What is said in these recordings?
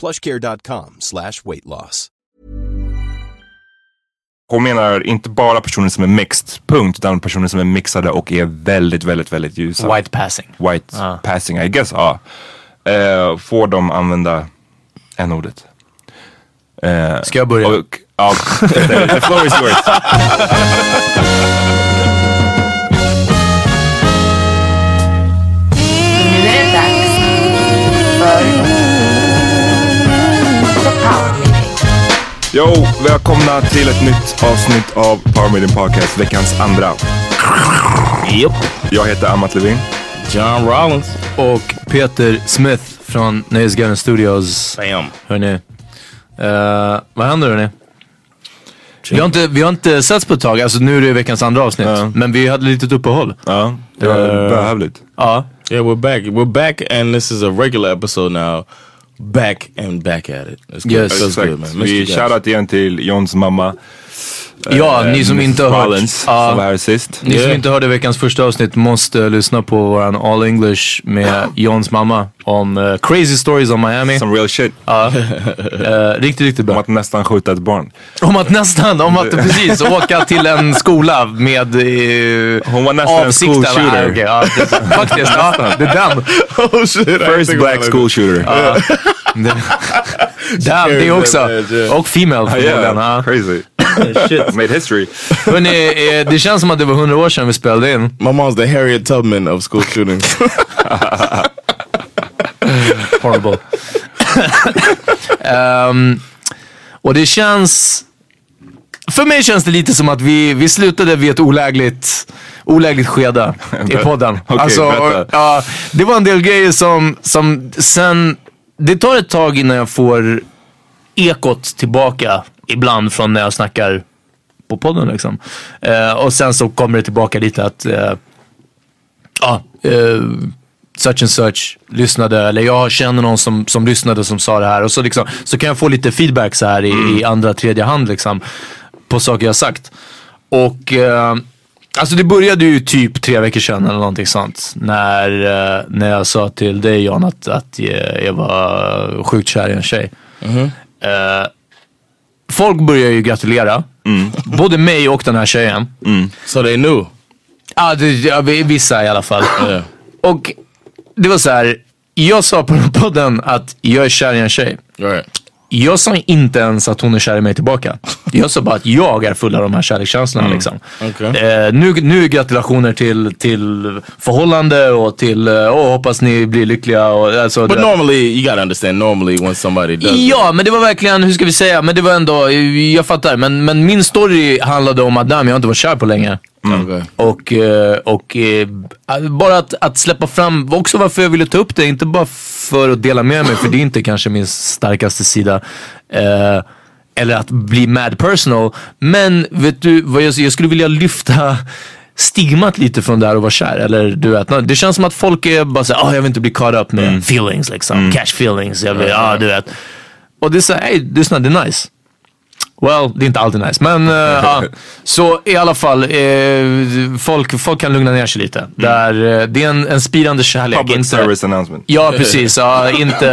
plushcare.com slash weight loss. Hon menar inte bara personer som är mixed, punkt, utan personer som är mixade och är väldigt, väldigt, väldigt ljusa. White passing. White Ah. passing, I guess, ja. Eh, får de använda n-ordet? Eh, Ska jag börja? Och, ja, the floor is yours. Jo, välkomna till ett nytt avsnitt av Power Meeting Podcast, veckans andra. Yep. Jag heter Amat Levin. John Rollins. Och Peter Smith från Nöjesguiden Studios. Bam. Hörni. Uh, vad händer hörni? Vi har, inte, vi har inte setts på ett tag, alltså nu är det veckans andra avsnitt. Ja. Men vi hade lite uppehåll. Ja, det var Eh, behövligt. Ja. Yeah, we're back. We're back, and this is a regular episode now. Back and back at it. It's good. Yes. Feels Exakt. good, man. Vi guys. shoutout igen till Johns mamma. Ja, Eh, ni som inte har hört- Ja. som sist. Ni som inte hörde veckans första avsnitt måste lyssna på våran All English med Johns mamma om eh, crazy stories om Miami. Some real shit. Ja. Eh, riktigt, riktigt Om bra. att nästan skjuta ett barn. Om att nästan, om att precis åka till en skola med eh, Hon var nästan en avsikten. school shooter. Ah, ja, faktiskt, ja, det är den. oh shit! First black school shooter. Den, det också. Och female förmodligen. yeah, Ja. crazy. Shit. Made history. Hörrni, eh, det känns som att det var hundra år sedan vi spelade in. My mom's the Harriet Tubman of school shootings. Horrible. Ehm, och det känns... För mig känns det lite som att vi, vi slutade vid ett olägligt, olägligt skede i podden. Okej, alltså, berätta. ja, det var en del grejer som, som sen... Det tar ett tag innan jag får ekot tillbaka ibland från när jag snackar på podden liksom. Eh, och sen så kommer det tillbaka lite att eh, ja, eh, such and such lyssnade eller jag känner någon som, som lyssnade som sa det här och så, liksom, så kan jag få lite feedback så här i, i andra, tredje hand liksom på saker jag sagt. Och eh, alltså det började ju typ tre veckor sedan eller någonting sånt. När, eh, när jag sa till dig Jan att, att jag, var sjukt kär i en tjej. Eh, folk börjar ju gratulera. Både mig och den här tjejen. so they knew. Ja, det, ja, vi- vissa i alla fall. Yeah. Och det var så här. Jag sa på den podden att jag är kär i en tjej. Right. Jag sa inte ens att hon är kär i mig tillbaka. Jag sa bara att jag är full av de här kärlekskänslorna. Liksom. Okej. Eh, nu, nu gratulationer till, till förhållande och till, åh hoppas ni blir lyckliga. Och, alltså, But det- normally, you gotta understand. Normally, when somebody does, Ja, men det var verkligen, hur ska vi säga, men det var ändå, jag fattar. Men, men min story handlade om att damn, jag har inte varit kär på länge. Okay. Och, eh, och eh, bara att, att släppa fram, också varför jag ville ta upp det, inte bara för att dela med mig, för det är inte kanske min starkaste sida. Eh, eller att bli mad personal. Men vet du, vad jag, jag skulle vilja lyfta stigmat lite från det här att vara kär. Eller du vet, det känns som att folk är bara såhär, oh, jag vill inte bli caught up med feelings liksom. Cash feelings, jag vill, ja du vet. Och det är såhär, hey, lyssna det är nice. Well, det är inte alltid nice. Men ja. Så i alla fall, eh, folk, folk kan lugna ner sig lite. Där, eh, det är en, en spirande kärlek. Public inte- service announcement. Ja, precis. Ja, inte...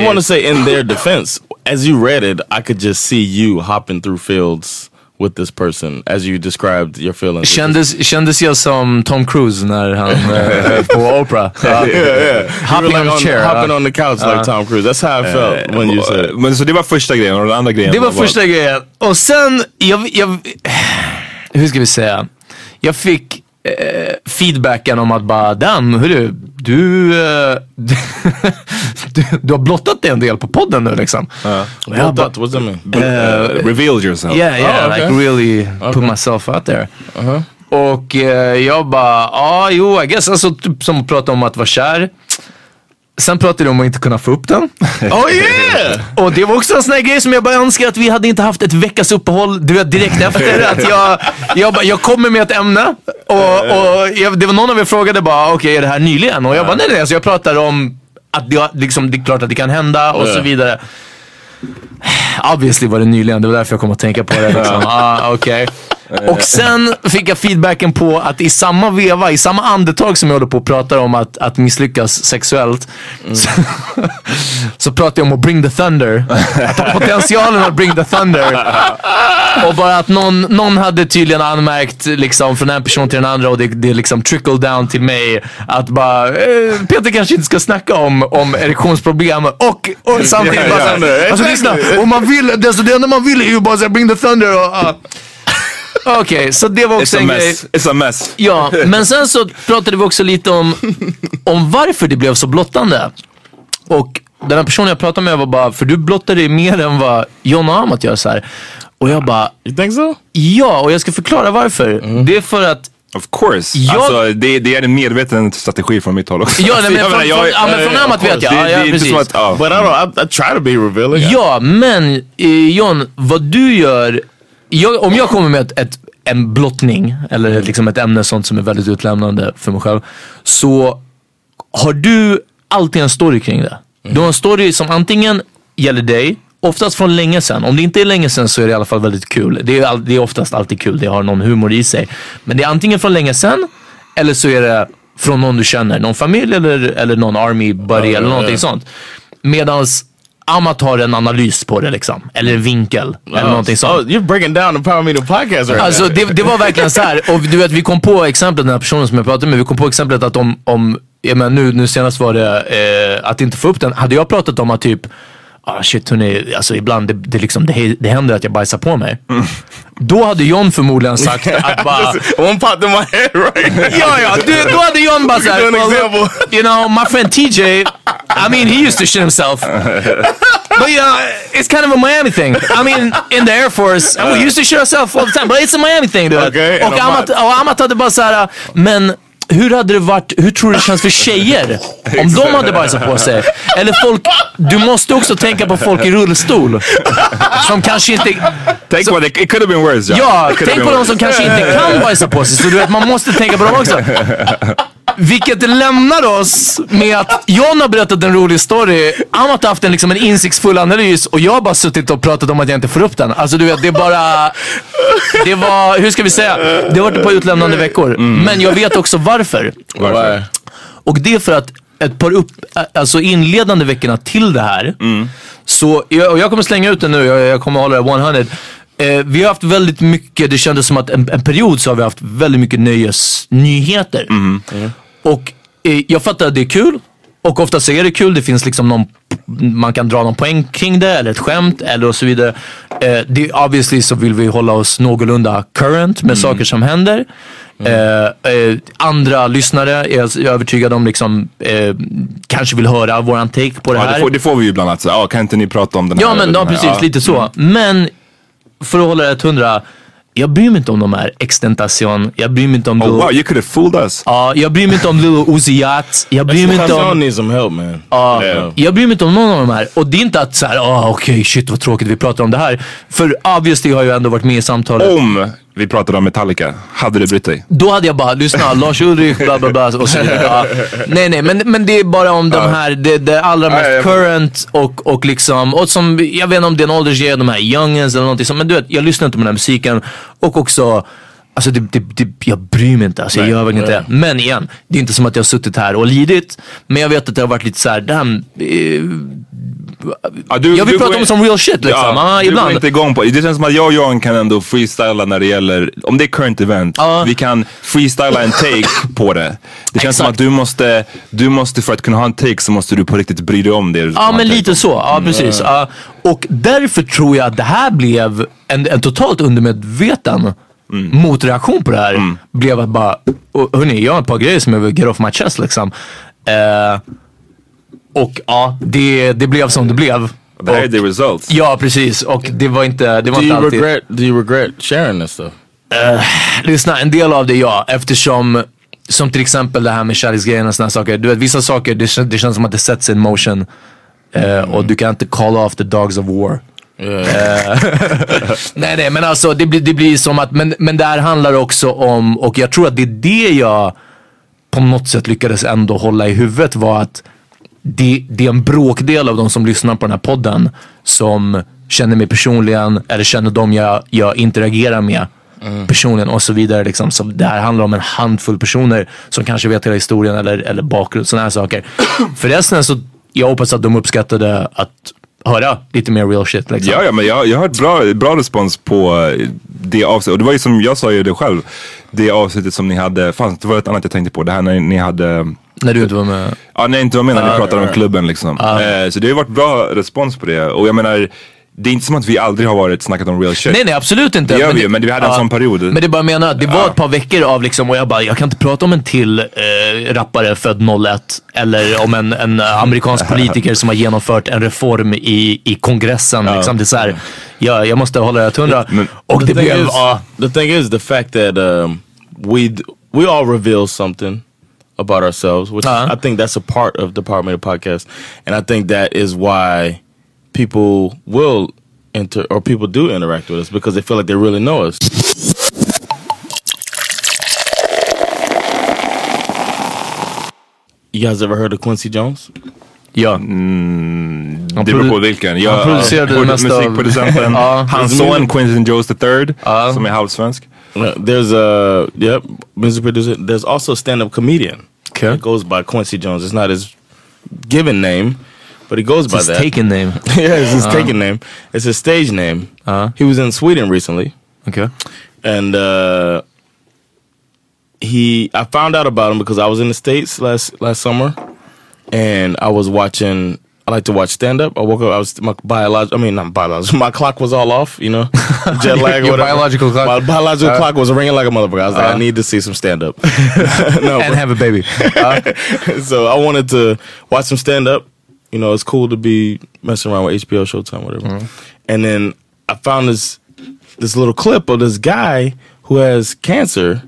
I want to say in their defense, as you read it, I could just see you hopping through fields with this person as you described your feelings. Kändes, kändes jag som Tom Cruise när han eh, på Oprah. Yeah, yeah. Hopping on the chair, hopping uh, on the couch like Tom Cruise. That's how I felt when you said it. Men så det var första grejen och den andra grejen Det var bara- första grejen. Och sen, jag, jag, hur ska vi säga? Jag fick eh, feedbacken om att bara, Dan, hörru, du, eh, du, du har blottat dig en del på podden nu liksom. Jag What bara, that, what's that mean? Uh, revealed yourself. Yeah, yeah, Oh, okay. like really put myself out there. Och eh, jag bara, ja, jo, I guess. Alltså typ som att prata om att vara kär. Sen pratade de om att inte kunna få upp den. Oh yeah! Och det var också en sån här grej som jag bara önskar att vi hade inte haft ett veckas uppehåll, du vet direkt efter. att jag, jag, bara, jag kommer med ett ämne och, och jag, det var någon av er frågade bara, okej är det här nyligen? Och jag bara, nej nej, så jag pratar om att det, liksom, det är klart att det kan hända och så Ja. vidare. Obviously var det nyligen, det var därför jag kom att tänka på det. Liksom. Ah, okej. Och sen fick jag feedbacken på att i samma veva, i samma andetag som jag håller på och pratar om att, att misslyckas sexuellt. Så, så pratar jag om att bring the thunder. Att potentialen att bring the thunder. Och bara att någon, någon hade tydligen anmärkt liksom från en person till den andra och det, det liksom trickle down till mig. Att bara, eh, Peter kanske inte ska snacka om, om erektionsproblem och, och samtidigt bara alltså lyssna, och man vill, det, alltså, det enda man vill är ju bara såhär, bring the thunder och ah. Okej, så det var också It's a en grej. mess. It's a mess. Ja, men sen så pratade vi också lite om, om varför det blev så blottande. Och den här personen jag pratade med var bara, för du blottar dig mer än vad John och Amat gör så här. Och jag bara, You think so? ja, och jag ska förklara varför. Det är för att Of course. Jag- Alltså, det, det är en medveten strategi från mitt håll också. Ja, nej, men Jag från- menar, från- ja, men från Amat vet jag. Det, Ja, det ja, är inte precis. som att, ja. But I don't. I, I try to be revealing. Ja, men eh, John, vad du gör, jag, om jag kommer med ett, ett, en blottning eller liksom ett ämne sånt som är väldigt utlämnande för mig själv. Så har du alltid en story kring det. Du har en story som antingen gäller dig, oftast från länge sedan. Om det inte är länge sedan så är det i alla fall väldigt kul. Det är, all, det är oftast alltid kul, det har någon humor i sig. Men det är antingen från länge sedan eller så är det från någon du känner. Någon familj eller, eller någon army buddy eller någonting sånt. Medans Amat har en analys på det liksom. Eller en vinkel. Eller någonting sånt. Oh, you're breaking down the Power Meeting podcast right Alltså now. det, det var verkligen så här. och du vet vi kom på exemplet, den här personen som jag pratade med, vi kom på exemplet att om, om jag menar, nu, nu senast var det eh, att inte få upp den. Hade jag pratat om att typ, ah shit hörni, alltså ibland det, det, liksom, det, det händer att jag bajsar på mig. Då hade John förmodligen sagt att bara, One popped in my head right ja ja, du, då hade John bara såhär, well, you know my friend TJ, I mean he used to shit himself. But yeah, it's kind of a Miami thing. I mean, in the Air Force, we used to shit ourselves all the time, but it's a Miami thing du vet. Okay, och, Amat, och Amat hade bara såhär, men hur hade det varit, hur tror du det känns för tjejer om de hade bajsat på sig? Eller folk, du måste också tänka på folk i rullstol. Som kanske inte... Tänk på det, it could have been worse. John. Ja, tänk på de som kanske inte kan bajsa på sig. Så du vet, man måste tänka på dem också. Vilket lämnar oss med att John har berättat en rolig story. Amat har haft en, liksom, en insiktsfull analys och jag har bara suttit och pratat om att jag inte får upp den. Alltså du vet, det är bara... Det var, hur ska vi säga? Det har varit ett par utlämnande veckor. Men jag vet också varför. Why? Och det är för att ett par upp, alltså inledande veckorna till det här. Så, jag, och jag kommer slänga ut den nu, jag, jag kommer hålla det 100. Eh, vi har haft väldigt mycket, det kändes som att en, en period så har vi haft väldigt mycket nöjesnyheter. Och eh, jag fattar att det är kul. Och ofta så är det kul, det finns liksom någon, man kan dra någon poäng kring det eller ett skämt eller och så vidare. Eh, det, obviously så vill vi hålla oss någorlunda current med saker som händer. Eh, eh, andra lyssnare är jag är övertygad om liksom, eh, kanske vill höra våran take på det Ja, här. det, får, det får vi ju bland annat. Så, ja, kan inte ni prata om den här? Ja men eller ja, den här? precis, lite så. Men för att hålla det 100, jag bryr mig inte om de här extentation, jag bryr mig inte om Oh, wow, you could have fooled us. Ja, jag bryr mig inte om Lil Uzi Yacht, jag bryr mig inte om... needs some help, man. Ja, Yeah. jag bryr mig inte om någon av de här. Och det är inte att såhär, ah okej shit vad tråkigt vi pratar om det här. För obviously har jag ändå varit med i samtalet. Om vi pratade om Metallica. Hade du brytt dig? Då hade jag bara, lyssna, Lars Ulrich, bla bla bla och så vidare. Ja. Nej nej, men, men det är bara om de här, det, det allra mest Ja, ja, current och, och liksom, och som, jag vet inte om det är en åldersgrej, de här youngins eller någonting sånt, men du vet, jag lyssnar inte på den här musiken. Och också, alltså det, det, det, jag bryr mig inte, alltså jag gör verkligen inte det. Men igen, det är inte som att jag har suttit här och lidit, men jag vet att det har varit lite såhär, Ja, du, jag vill du prata går- om som real shit liksom. Ja, du går ibland. inte igång på Det känns som att jag och Jan kan ändå freestyla när det gäller, om det är current event, Ja. vi kan freestyla en take på det. Det känns som Exakt. att du måste, du måste för att kunna ha en take så måste du på riktigt bry dig om det. du Ja har men lite så, ja precis. Ja. och därför tror jag att det här blev en, en totalt undermedveten motreaktion på det här. Blev att bara, hörni jag har ett par grejer som jag vill get off my chest liksom. Eh, och ja, det, det blev som det blev. Det här är the results. Ja precis och det var inte, det var Do inte you alltid. regret? Do you regret sharing this stuff? Lyssna, en del av det ja. Eftersom, som till exempel det här med kärleksgrejen och sådana saker. Du vet vissa saker, det, kän- det känns som att det sätts in motion. Eh, och du kan inte call off the dogs of war. Yeah. Nej nej men alltså det blir, det blir som att, men, men det här handlar också om, och jag tror att det är det jag på något sätt lyckades ändå hålla i huvudet var att det, det är en bråkdel av de som lyssnar på den här podden som känner mig personligen eller känner dem jag, jag interagerar med personligen och så vidare. Liksom. Så det här handlar om en handfull personer som kanske vet hela historien eller, eller bakgrund, sådana här saker. För resten så, jag hoppas att de uppskattade att höra lite mer real shit. Liksom. Ja, ja, men jag, jag har hört bra, bra respons på eh, det avsnittet. Och det var ju som jag sa ju det själv. Det avsnittet som ni hade, fan det var ett annat jag tänkte på. Det här när ni hade, När du inte var med. ja när jag inte var med när ni pratade om klubben liksom. Eh, så det har ju varit bra respons på det. Och jag menar, det är inte som att vi aldrig har varit snackat om real shit. Nej nej absolut inte. Det gör vi ju, men vi hade en sån period. Men det bara menar, det var ett par veckor av liksom, och jag bara, jag kan inte prata om en till eh, rappare född 01. Eller om en, en amerikansk politiker som har genomfört en reform i, i kongressen. Liksom. Det är så här, ja, jag måste hålla det hundra. Men- Och the det blev, is, the thing is the fact that um, we all reveal something about ourselves, which Uh-huh. I think that's a part of the Power Meter podcast, and I think that is why people will enter or people do interact with us because they feel like they really know us. You guys ever heard of Quincy Jones? ja. Mm, Han det beror produ- på vilken. han Jag, producerade det produ- mesta av- musikproducenten, Ja. hans son Quincy Jones III, som är halvsvensk. Uh, There's a yep music producer. There's also a stand-up comedian. Okay. It goes by Quincy Jones. It's not his given name, but he goes by His that. taken name. yeah, it's his taken name. It's his stage name. Uh-huh. He was in Sweden recently, Okay. and uh, he I found out about him because I was in the states last last summer, and I was watching. I like to watch stand up. I woke up. I was my biological. I mean, not biological. My clock was all off. You know, jet lag. or Your whatever. biological clock? My biological clock was ringing like a motherfucker. I was like, I Uh. need to see some stand up. no, And have a baby. so I wanted to watch some stand up. You know, it's cool to be messing around with HBO, Showtime, whatever. And then I found this this little clip of this guy who has cancer,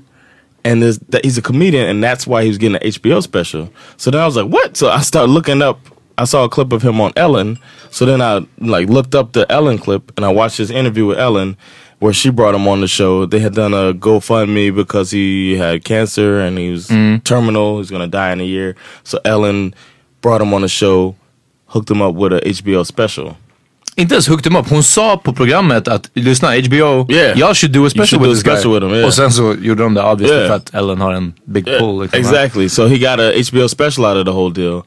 and this, that he's a comedian, and that's why he was getting an HBO special. So then I was like, what? So I started looking up. I saw a clip of him on Ellen. So then I like looked up the Ellen clip, and I watched his interview with Ellen. Where she brought him on the show, they had done a GoFundMe because he had cancer and he was mm-hmm. terminal. He was gonna die in a year. So Ellen brought him on the show, hooked him up with a HBO special. Inte ens hooked him up. Hon sa på programmet att lyssna HBO, Yeah. y'all should do a special should with do a this guy. special with him, yeah. Och sen så gjorde de det obviously Yeah. för att Ellen har en big pull. Liksom. Exactly. So he got a HBO special out of the whole deal.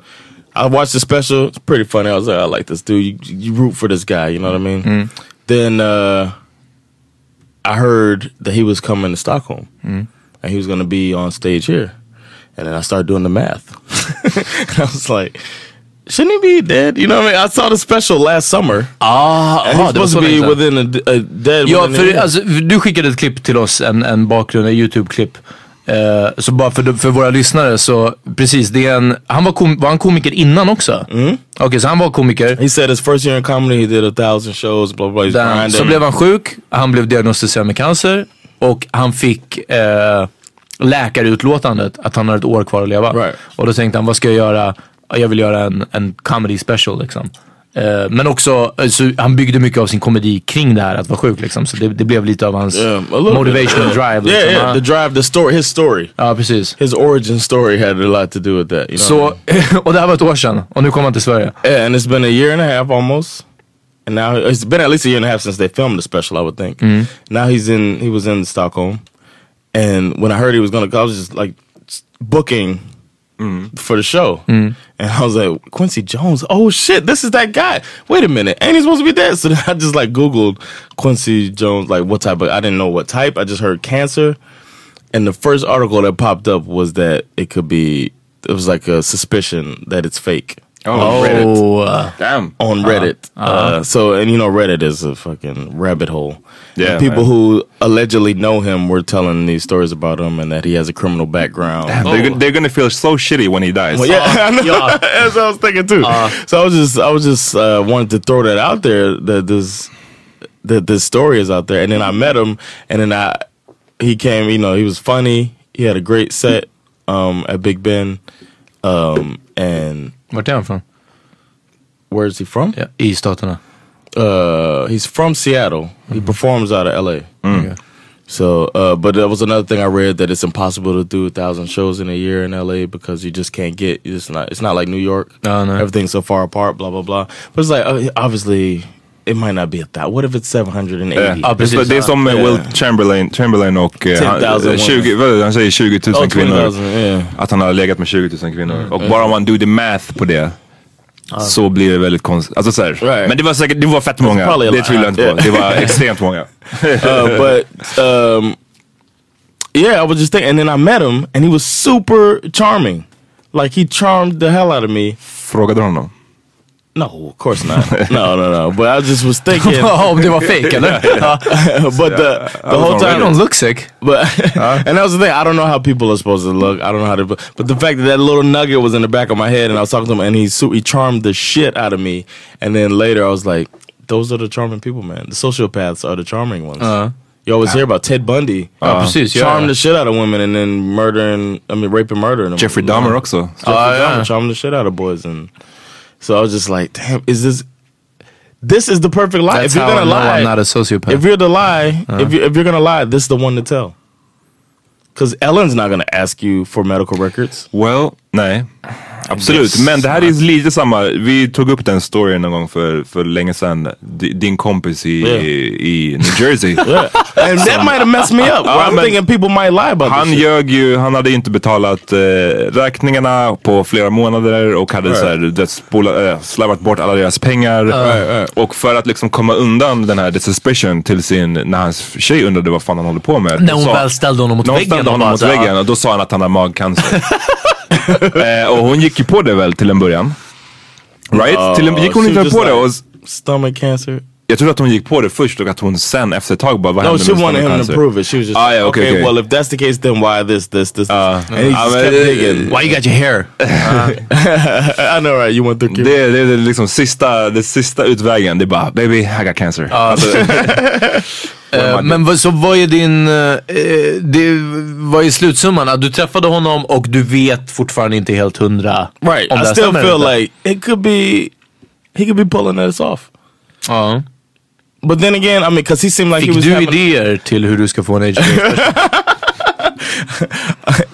I watched the special. It's pretty funny. I was like, I like this dude. You, you root for this guy. You know what I mean? Then uh, I heard that he was coming to Stockholm, and he was going to be on stage here. And then I started doing the math. I was like, shouldn't he be dead? You know what I mean? I saw the special last summer. Ah, aha, he's supposed to be within a, a dead. Ja, a för alltså, du skickade ett klipp till oss, en, en bakgrund, en YouTube-klipp. Eh, så bara för, för våra lyssnare så, precis, det är en, han var, kom, var han komiker innan också? Mm. Okej, så han var komiker. he said his first year in comedy, he did a thousand shows. Blah blah. Grinding. så blev han sjuk, han blev diagnostiserad med cancer och han fick eh, läkarutlåtandet att han har ett år kvar att leva. Right. Och då tänkte han, vad ska jag göra? Ja, Jag vill göra en, en comedy special liksom. Eh, men också, eh, så han byggde mycket av sin komedi kring det här att vara sjuk liksom. Så det, det blev lite av hans Yeah, motivational bit. drive. Yeah, Liksom. yeah. The drive, the story, his story, Ja, precis. his origin story had a lot to do with that. You know Så, och det här var ett år sedan och nu kom han till Sverige. Yeah, and it's been a year and a half almost. And now it's been at least a year and a half since they filmed the special, I would think. Now he's in. He was in Stockholm, and when I heard he was gonna, go, I was just like s- booking for the show, mm-hmm. and I was like Quincy Jones. Oh shit, this is that guy. Wait a minute, ain't he supposed to be dead? So then I just like Googled Quincy Jones, like what type of. I didn't know what type. I just heard cancer, and the first article that popped up was that it could be. It was like a suspicion that it's fake Oh, Reddit. Oh, uh, Damn. on Reddit. Uh, so, and you know, Reddit is a fucking rabbit hole. Yeah, And people man. who allegedly know him were telling these stories about him and that he has a criminal background. They're, gonna- they're gonna feel so shitty when he dies. Well, yeah, I know. yeah. That's what I was thinking too. so I was just, I was just uh, wanted to throw that out there that this, that this story is out there. And then I met him, and then I, he came. You know, he was funny. He had a great set um, at Big Ben. Um, and vart är han från? where is he from? Ja, I staterna. uh he's from Seattle. He performs out of LA. Okay. So uh but there was another thing I read that it's impossible to do a thousand shows in a year in LA because you just can't get it's not it's not like New York. Oh, no. Everything's so far apart, blah blah blah. But it's like uh, obviously it might not be a thousand. What if it's 780? Ja, Ja, precis. det, är som med. Will Chamberlain, Chamberlain och eh, han, 10,000 eh, 20, vad, han säger 20 000 Oh, kvinnor. 20,000, yeah. Att han har legat med 20 000 kvinnor. Och bara om man do the math på det. Så blir det väldigt konstigt. Alltså så här. Right. Men det var säkert, det var fett många. probably a Det lot. tvivlar jag inte på. Yeah. Det var extremt många. uh, but um, yeah, I was just thinking, and then I met him, and he was super charming. Like he charmed the hell out of me. Frågade honom? No, of course not. no, no, no. But I just was thinking. Om det var fake eller? Ja. but the the whole time, You don't look sick. But and that was the thing. I don't know how people are supposed to look. I don't know how to. But the fact that that little nugget was in the back of my head, and I was talking to him, and he he charmed the shit out of me. And then later, I was like, "Those are the charming people, man. The sociopaths are the charming ones." Uh. -Huh. You always hear about Ted Bundy. Ja, precis. Ja, charm the shit out of women and then murdering, I mean, rape and murdering them. Jeffrey Dahmer också. Jeffrey Ah, Dahmer yeah. charming the shit out of boys, and so I was just like, damn, is this? This is the perfect lie. That's if you're gonna know lie, I'm not a sociopath. if you're the lie, uh-huh. if you if you're gonna lie, this is the one to tell. Because Ellen's not gonna ask you for medical records. Well, nej. Absolut, men det här är lite samma. Vi tog upp den storyn någon gång för, för länge sedan. D- Din kompis i, Yeah. i New Jersey. Yeah. And that might have messed me up. I'm thinking people might lie about Han ljög ju, han hade inte betalat eh, räkningarna på flera månader och hade Right. så här, äh, slarvat bort alla deras pengar. right. Och för att liksom komma undan den här the suspicion till sin, när hans tjej undrade vad fan han håller på med. När hon sa- väl ställde honom mot när hon väggen. ställde och honom mot väggen och då sa han att han har magcancer. eh, och hon gick ju på det väl till en början. Right? till en, gick hon she inte på det? like, Och, stomach cancer. jag tror att hon gick på det först och att hon sen efter ett tag bara, vad No, hände she med wanted him to stomach prove it. She was just Ah, like, yeah, okay, okay, okay. well, if that's the case, then why this, this, this, this? and he Ah, just men, kept eh, digging. Why you got your hair? I know, right? You went through. Det, det är liksom sista, det sista utvägen. Det är bara, baby I got cancer. Alltså, Eh, men vad, så vad är din, eh, det, vad är slutsumman? Att du träffade honom och du vet fortfarande inte helt hundra Right. om det I här still feel inte? like it could be, he could be pulling this off. Ja. But then again, I mean, because he seemed like he Fick was du idéer till hur du ska få en special?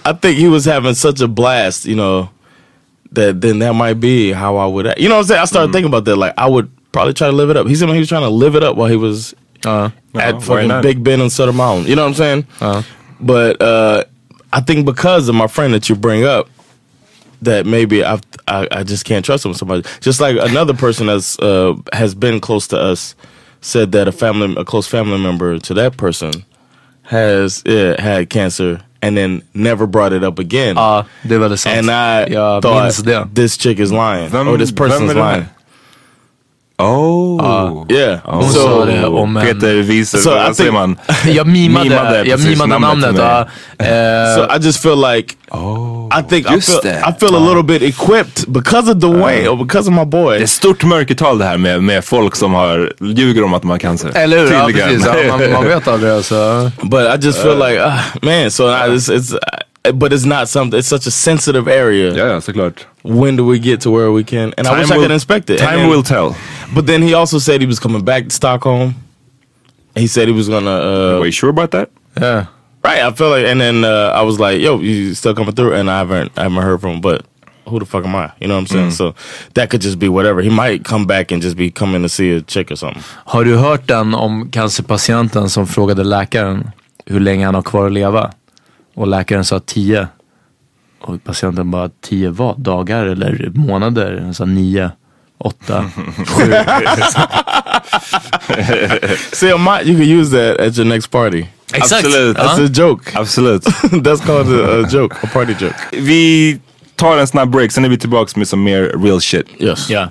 I think he was having such a blast, you know, that then that might be how I would, you know what I'm saying? I started thinking about that. Like, I would probably try to live it up. He seemed like he was trying to live it up while he was Ja. at why fucking not? Big Ben and Sutter Mountain. You know what I'm saying? Uh, But uh, I think because of my friend that you bring up, that maybe I've, I I just can't trust him with somebody. Just like another person that's uh, has been close to us said that a family, a close family member to that person, has yeah, had cancer and then never brought it up again. ja, det är väldigt sant. and I Jag thought this chick is lying Vem- or this vem person's är det lying. Oh. Yeah. Hon so, sa det om en... Peter Wiese, So vad säger man? Jag mimade, Mimade jag mimade namnet namnet. Eh, So I just feel like I think I feel. I feel a little bit equipped because of the way or because of my boy. Det är stort mörkertal det här med, med folk som har, ljuger om att de har cancer. Eller hur? Ja, precis. Man, man vet aldrig alltså. But I just feel like, ah, man. So I, it's, it's but it's not something. It's such a sensitive area. Ja, ja, såklart. When do we get to where we can? And I wish I could inspect it. Time then- will tell. But then he also said he was coming back to Stockholm. He said he was gonna. Uh, Were you sure about that? Yeah. Right. I feel like, and then uh, I was like, "Yo, you still coming through?" And I haven't, I haven't heard from him. But who the fuck am I? You know what I'm saying? So that could just be whatever. He might come back and just be coming to see a chick or something. Har du hört den om cancerpatienten som frågade läkaren hur länge han har kvar att leva? Och läkaren sa 10. Och patienten bara 10 vad? Dagar eller månader? Han sa 9, 8, 7. See, might, you could use that at your next party. Absolut. That's a joke. Absolut. That's called a, a joke, a party joke. vi tar en snabb break, sen är vi tillbaka med som mer real shit. Yes. Ja.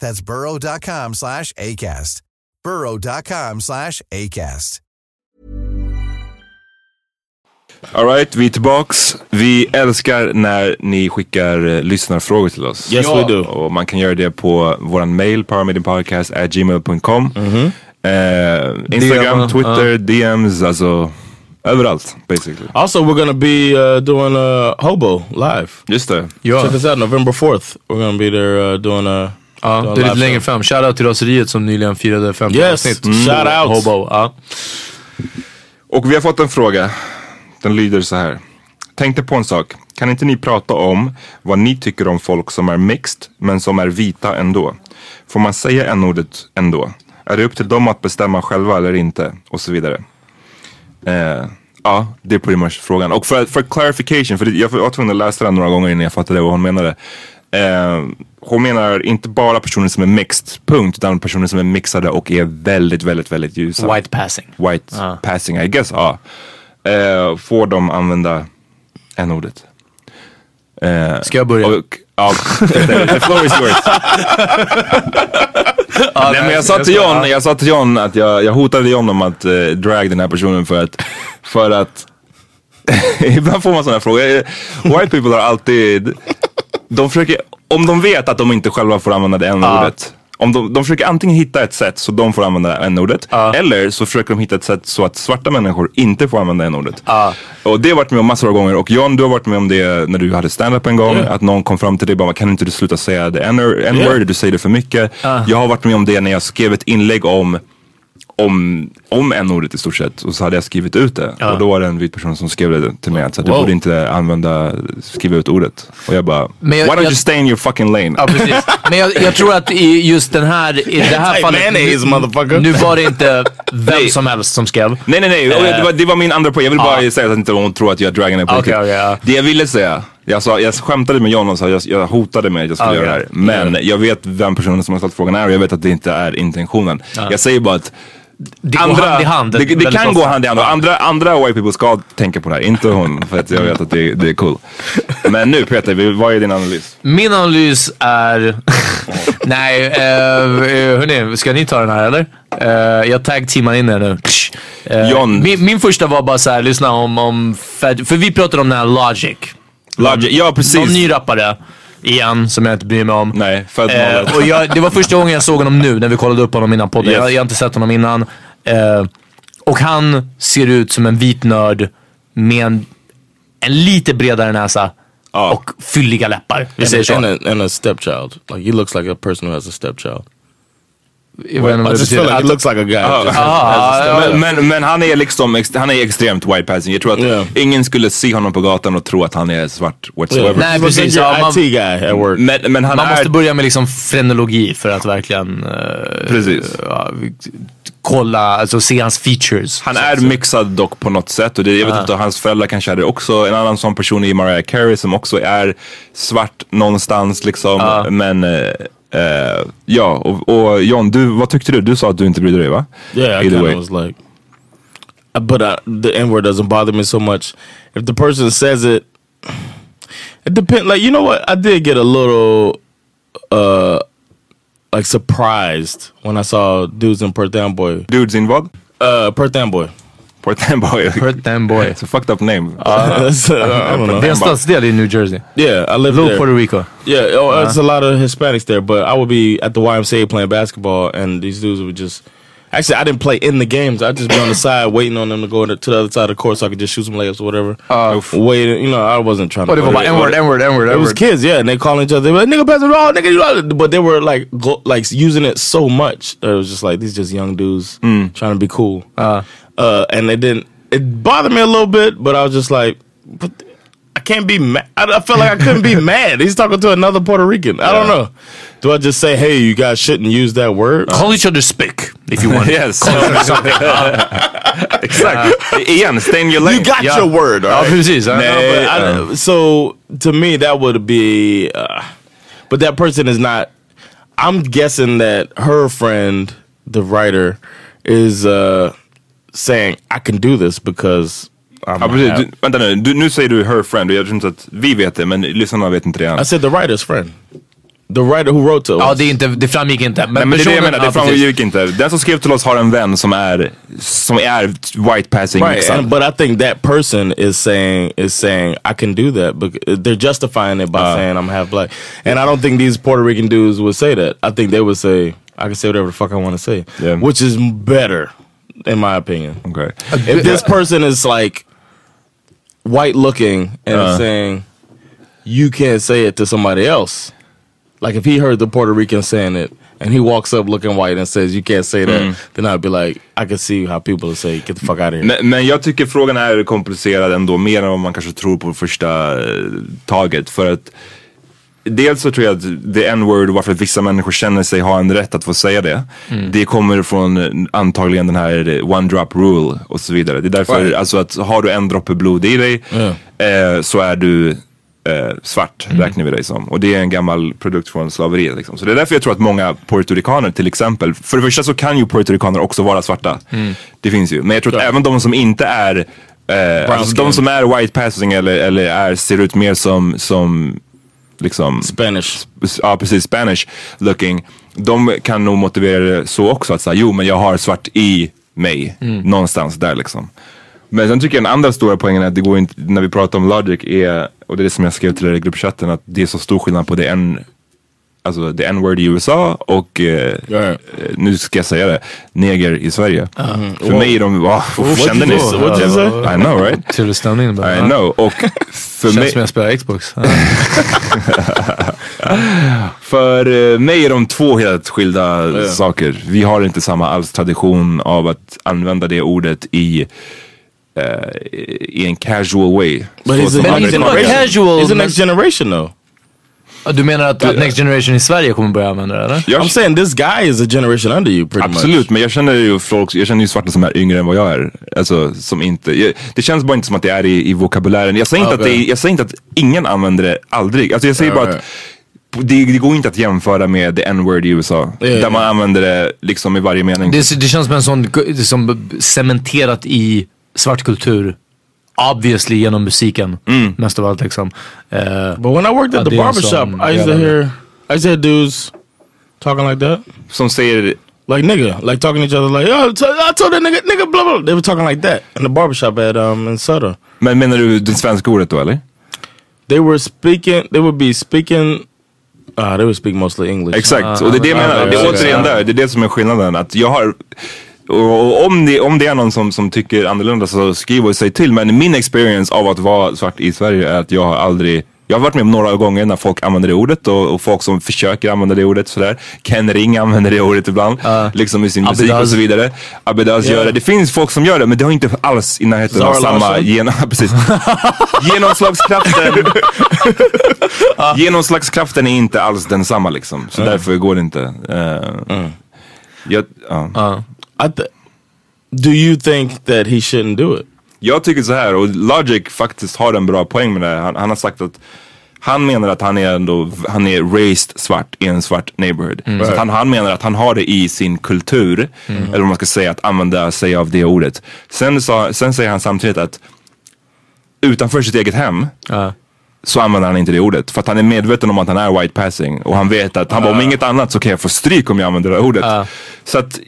That's burrow.com slash ACAST. burrow.com slash ACAST. Alright, vi är tillbaks. Vi älskar när ni skickar eh, lyssnarfrågor till oss. Yes, we do. Och man kan göra det på våran mail, paramedianpodcast.gmail.com. Mm-hmm. Eh, Instagram, DM, Twitter, DMs, alltså överallt basically. Also, we're gonna be uh, doing a hobo live. Just det. Ja. Check us out, November 4th. We're gonna be there uh, doing a. Ja, det är lite längre fram. Shoutout till Raseriet som nyligen firade 50 Yes, avsnitt. mm. shout out. Hobo, ja. Och vi har fått en fråga. Den lyder så här. Tänkte på en sak. Kan inte ni prata om vad ni tycker om folk som är mixed men som är vita ändå? Får man säga n-ordet ändå? Är det upp till dem att bestämma själva eller inte? Och så vidare. Eh, ja, det är pretty much frågan. Och för, för clarification, för jag var tvungen att läsa den några gånger innan jag fattade vad hon menade. Eh, hon menar inte bara personer som är mixed, punkt, utan personer som är mixade och är väldigt, väldigt, väldigt ljusa. White passing. White passing, I guess, ja. Eh, får de använda n-ordet? Eh, Ska jag börja? och, ja, the floor is yours. Nej, men jag sa till John, jag sa till John att jag, jag hotade John om att eh, drag den här personen för att, för att ibland får man sådana frågor. Eh, White people har alltid, de försöker, om de vet att de inte själva får använda det n-ordet. Om de, de försöker antingen hitta ett sätt så de får använda n-ordet. Eller så försöker de hitta ett sätt så att svarta människor inte får använda n-ordet. Och det har varit med om massor av gånger. Och John, du har varit med om det när du hade stand-up en gång. Att någon kom fram till dig och bara, kan inte du sluta säga det n-word? Yeah. Du säger det för mycket. Jag har varit med om det när jag skrev ett inlägg om om, om n-ordet i stort sett och så hade jag skrivit ut det. Och då var det en vit person som skrev det till mig att så, du Wow. borde inte använda, skriva ut ordet. Och jag bara, Men jag- why don't jag- you stay in your fucking lane? Ja, precis. Men jag, jag tror att i just den här, i det här fallet. motherfucker. Nu var det inte vem som helst som skrev. Nej nej nej, det, var, det var min andra poäng. Jag vill bara säga att inte hon tror att jag dragar henne på riktigt. okej, ja. Det jag ville säga, jag, sa, jag skämtade med John och sa jag, jag hotade med att jag skulle Okej. göra det här. Men jag vet vem personen som har ställt frågan är och jag vet att det inte är intentionen. Jag säger bara att Det går hand i hand. Det, det kan gå hand i hand andra, andra white people ska tänka på det här, inte hon. För att jag vet att det, det är cool. Men nu Peter, vad är din analys? Min analys är... Nej, uh, hörni, ska ni ta den här eller? Uh, jag tag-teamar in er nu. Eh, John. Min, min första var bara så här, lyssna om, om Fed, för vi pratade om den här Logic. Logic, ja precis. Någon ny rappare, igen, som jag inte bryr mig om. Nej, född Eh, 01. och jag, det var första gången jag såg honom nu, när vi kollade upp honom innan podden. Yes. Jag, jag har inte sett honom innan. Eh, och han ser ut som en vit nörd med en, en lite bredare näsa Ja. och fylliga läppar. Vi And, säger så. and, a, and a stepchild. Like he looks like a person who has a stepchild. I det just feel like he looks like a guy. who just has- has a stepchild. Men, men, men han är liksom, han är extremt white passing. Jag tror att Yeah. ingen skulle se honom på gatan och tro att han är svart whatsoever. Yeah. Nej, precis. Ja, man- IT guy at work. Men, men han Man är... måste börja med liksom frenologi för att verkligen eh, Precis. ja, kolla, alltså se hans features. Han är mixad dock på något sätt och det, jag vet inte, hans föräldrar kanske är det också. En annan sån person är Mariah Carey som också är svart någonstans liksom. Men eh, eh, ja, och, och John, du, vad tyckte du? Du sa att du inte brydde dig va? Yeah, I Either way. was like, uh, but uh, the N word doesn't bother me so much. If the person says it, it depends. Like you know what, I did get a little, uh, like surprised when I saw dudes in Perth Down Boy. Dudes in vad? Uh, Perth Down Boy. Port Boy. Hurt them boy. It's a fucked up name. That's, uh, I don't know. Det är en stadsdel i New Jersey. Yeah, I live Little there. Puerto Rico. Yeah, oh, there's a lot of Hispanics there, but I would be at the YMCA playing basketball, and these dudes would just. Actually, I didn't play in the games. I'd just be on the side waiting on them to go to to the other side of the court so I could just shoot some layups or whatever. Waiting, you know, I wasn't trying Och det to. var bara n-word, n-word, n-word, It was kids, yeah, and they calling each other. They were like, "Nigga, pass the ball, nigga." You know, but they were like, go, like using it so much that it was just like these just young dudes trying to be cool. Uh, and it didn't. It bothered me a little bit, but I was just like, but I can't be mad. I, I felt like I couldn't be mad. He's talking to another Puerto Rican. I don't know. Do I just say, "Hey, you guys shouldn't use that word"? Call each other spick if you want. Yes. Exakt. Igen, stay in your lane. You got Yeah. your word. all Ja, right? precis. Ja. No, but I, uh, so to me, that would be, uh, but that person is not. I'm guessing that her friend, the writer, is uh, saying, "I can do this because." I'm Ja, precis. a- Du, vänta nu, du, nu säger du her friend och jag tror inte att vi vet det men lyssnarna vet inte det än. I said the writer's friend, the writer who wrote to Ja, us. det, är inte, det framgick inte. Men, Nej men det är det jag personen- menar, det ja, precis. framgick inte. Den som skrev till oss har en vän som är, som är white passing Right, and, but I think that person is saying is saying I can do that, but they're justifying it by ah. saying I'm half black, and I don't think these Puerto Rican dudes would say that. I think they would say I can say whatever the fuck I want to say, Yeah. which is better, in my opinion. Okay. If this person is like white looking and Uh. saying you can't say it to somebody else, like if he heard the Puerto Rican saying it. And he walks up looking white and says, "You can't say that." Then I'd be like, "I can see how people would say, get the fuck out of here." Men, men jag tycker frågan är komplicerad ändå, mer än vad man kanske tror på första eh, taget. För att Dels så tror jag att the n-word, varför vissa människor känner sig ha en rätt att få säga det. Det kommer från eh, antagligen den här eh, one drop rule och så vidare. Det är därför, Right. alltså att har du en droppe blod i dig eh, så är du eh, svart, räknar vi dig som. Och det är en gammal produkt från slaveriet. Liksom. Så det är därför jag tror att många puertoricaner till exempel, för det första så kan ju puertoricaner också vara svarta. Det finns ju. Men jag tror att även de som inte är Eh, alltså de som är white passing eller, eller är, ser ut mer som, som liksom Spanish. ja precis, Spanish looking. De kan nog motivera det så också. Att säga, jo men jag har svart i mig. Någonstans där liksom. Men sen tycker jag den andra stora poängen är att det går inte, när vi pratar om logic är, och det är det som jag skrev till er i gruppchatten, att det är så stor skillnad på det en Alltså the n-word i USA och eh, Right. eh, nu ska jag säga det, neger i Sverige. För Wow. mig är de, wow, kände ni? I know right? Trevlig stämning. bara. I know. Och för Känns mig, som jag spelar Xbox. Ja. För eh, mig är de två helt skilda saker. Vi har inte samma alls tradition av att använda det ordet i, eh, i en casual way. But Men next inte bara amerikaner. generation. casual, He's the next generation though. Du menar att, att Next Generation i Sverige kommer börja använda det eller? Jag- I'm saying this guy is a generation under you pretty Absolut, much. men jag känner ju folk, jag känner ju svarta som är yngre än vad jag är. Alltså som inte, jag, det känns bara inte som att det är i, i vokabulären. Jag säger, inte att Okay. det, är- jag säger inte att ingen använder det aldrig. Alltså jag säger bara Alright. att det, det går inte att jämföra med the n-word i USA. Ja, där ja. man använder det liksom i varje mening. Det, det känns som en sån, det som cementerat i svart kultur. Obviously genom musiken. Mest av allt liksom. Eh, But when I worked at the barbershop, I used to hear, I used to hear dudes talking like that. Som säger... Like nigga, like talking to each other like, oh, I told that nigga, nigga, blah, blah. They were talking like that in the barbershop at, um, in Sutter. Men menar du det svenska ordet då eller? They were speaking, they would be speaking, uh, they would speak mostly English. Exakt, och det är det jag Ah, menar. Det är återigen där, det är det som är skillnaden. Att jag har, och om det, om det är någon som, som tycker annorlunda så skriv och säg till. Men min experience av att vara svart i Sverige är att jag har aldrig jag har varit med om några gånger när folk använder det ordet och, och folk som försöker använda det ordet sådär. Ken Ring använder det ordet ibland. liksom i sin musik och Abidaz. så vidare. Abidaz Yeah. gör det. Det finns folk som gör det men det har inte alls i närheten av samma Larsson. genom, precis. genomslagskraften. Genomslagskraften är inte alls densamma liksom. Så Mm. därför går det inte. Uh, jag, ja. I th- do you think that he shouldn't do it? jag tycker så här och Logic faktiskt har en bra poäng med det här. Han, han har sagt att han menar att han är ändå, han är raised svart i en svart neighborhood. Mm. Så att han, han menar att han har det i sin kultur, eller vad man ska säga, att använda sig av det ordet. Sen, sa, sen säger han samtidigt att utanför sitt eget hem så använder han inte det ordet. För att han är medveten om att han är white passing. Och han vet att han bara, om inget annat så kan jag få stryk om jag använder det ordet. Så att,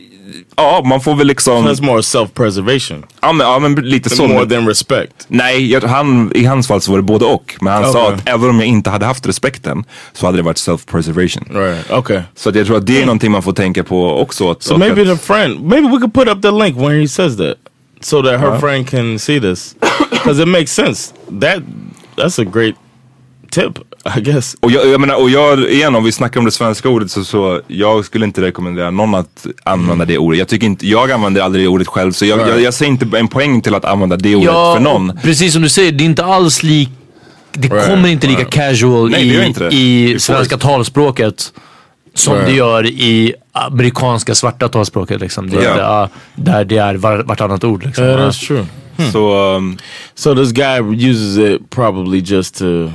ja man får väl liksom... So that's more self-preservation. Ja men, ja, men lite så. More than respect. Nej, jag, han, i hans fall så var det både och. Men han sa Okej. att även om jag inte hade haft respekten så hade det varit self-preservation. Right, okay. Så att jag tror att det är någonting man får tänka på också. Att, So och maybe att, the friend, maybe we could put up the link when he says that, so that her Uh-huh. friend can see this, because it makes sense. That that's a great tip, I guess. och jag, jag menar, och jag, igen om vi snackar om det svenska ordet så, så jag skulle inte rekommendera någon att använda det ordet. Jag tycker inte, jag använder aldrig det ordet själv så jag, Right. jag, jag ser inte en poäng till att använda det ordet för någon. precis som du säger, det är inte alls lik det Right, kommer inte lika right. casual Nej, i, i svenska forced. talspråket som Right. det gör i amerikanska svarta talspråket. Liksom. Det, Ja. ja, där det är var, vartannat ord. Liksom. Yeah, Ja. that's true. Så um, So this guy uses it probably just to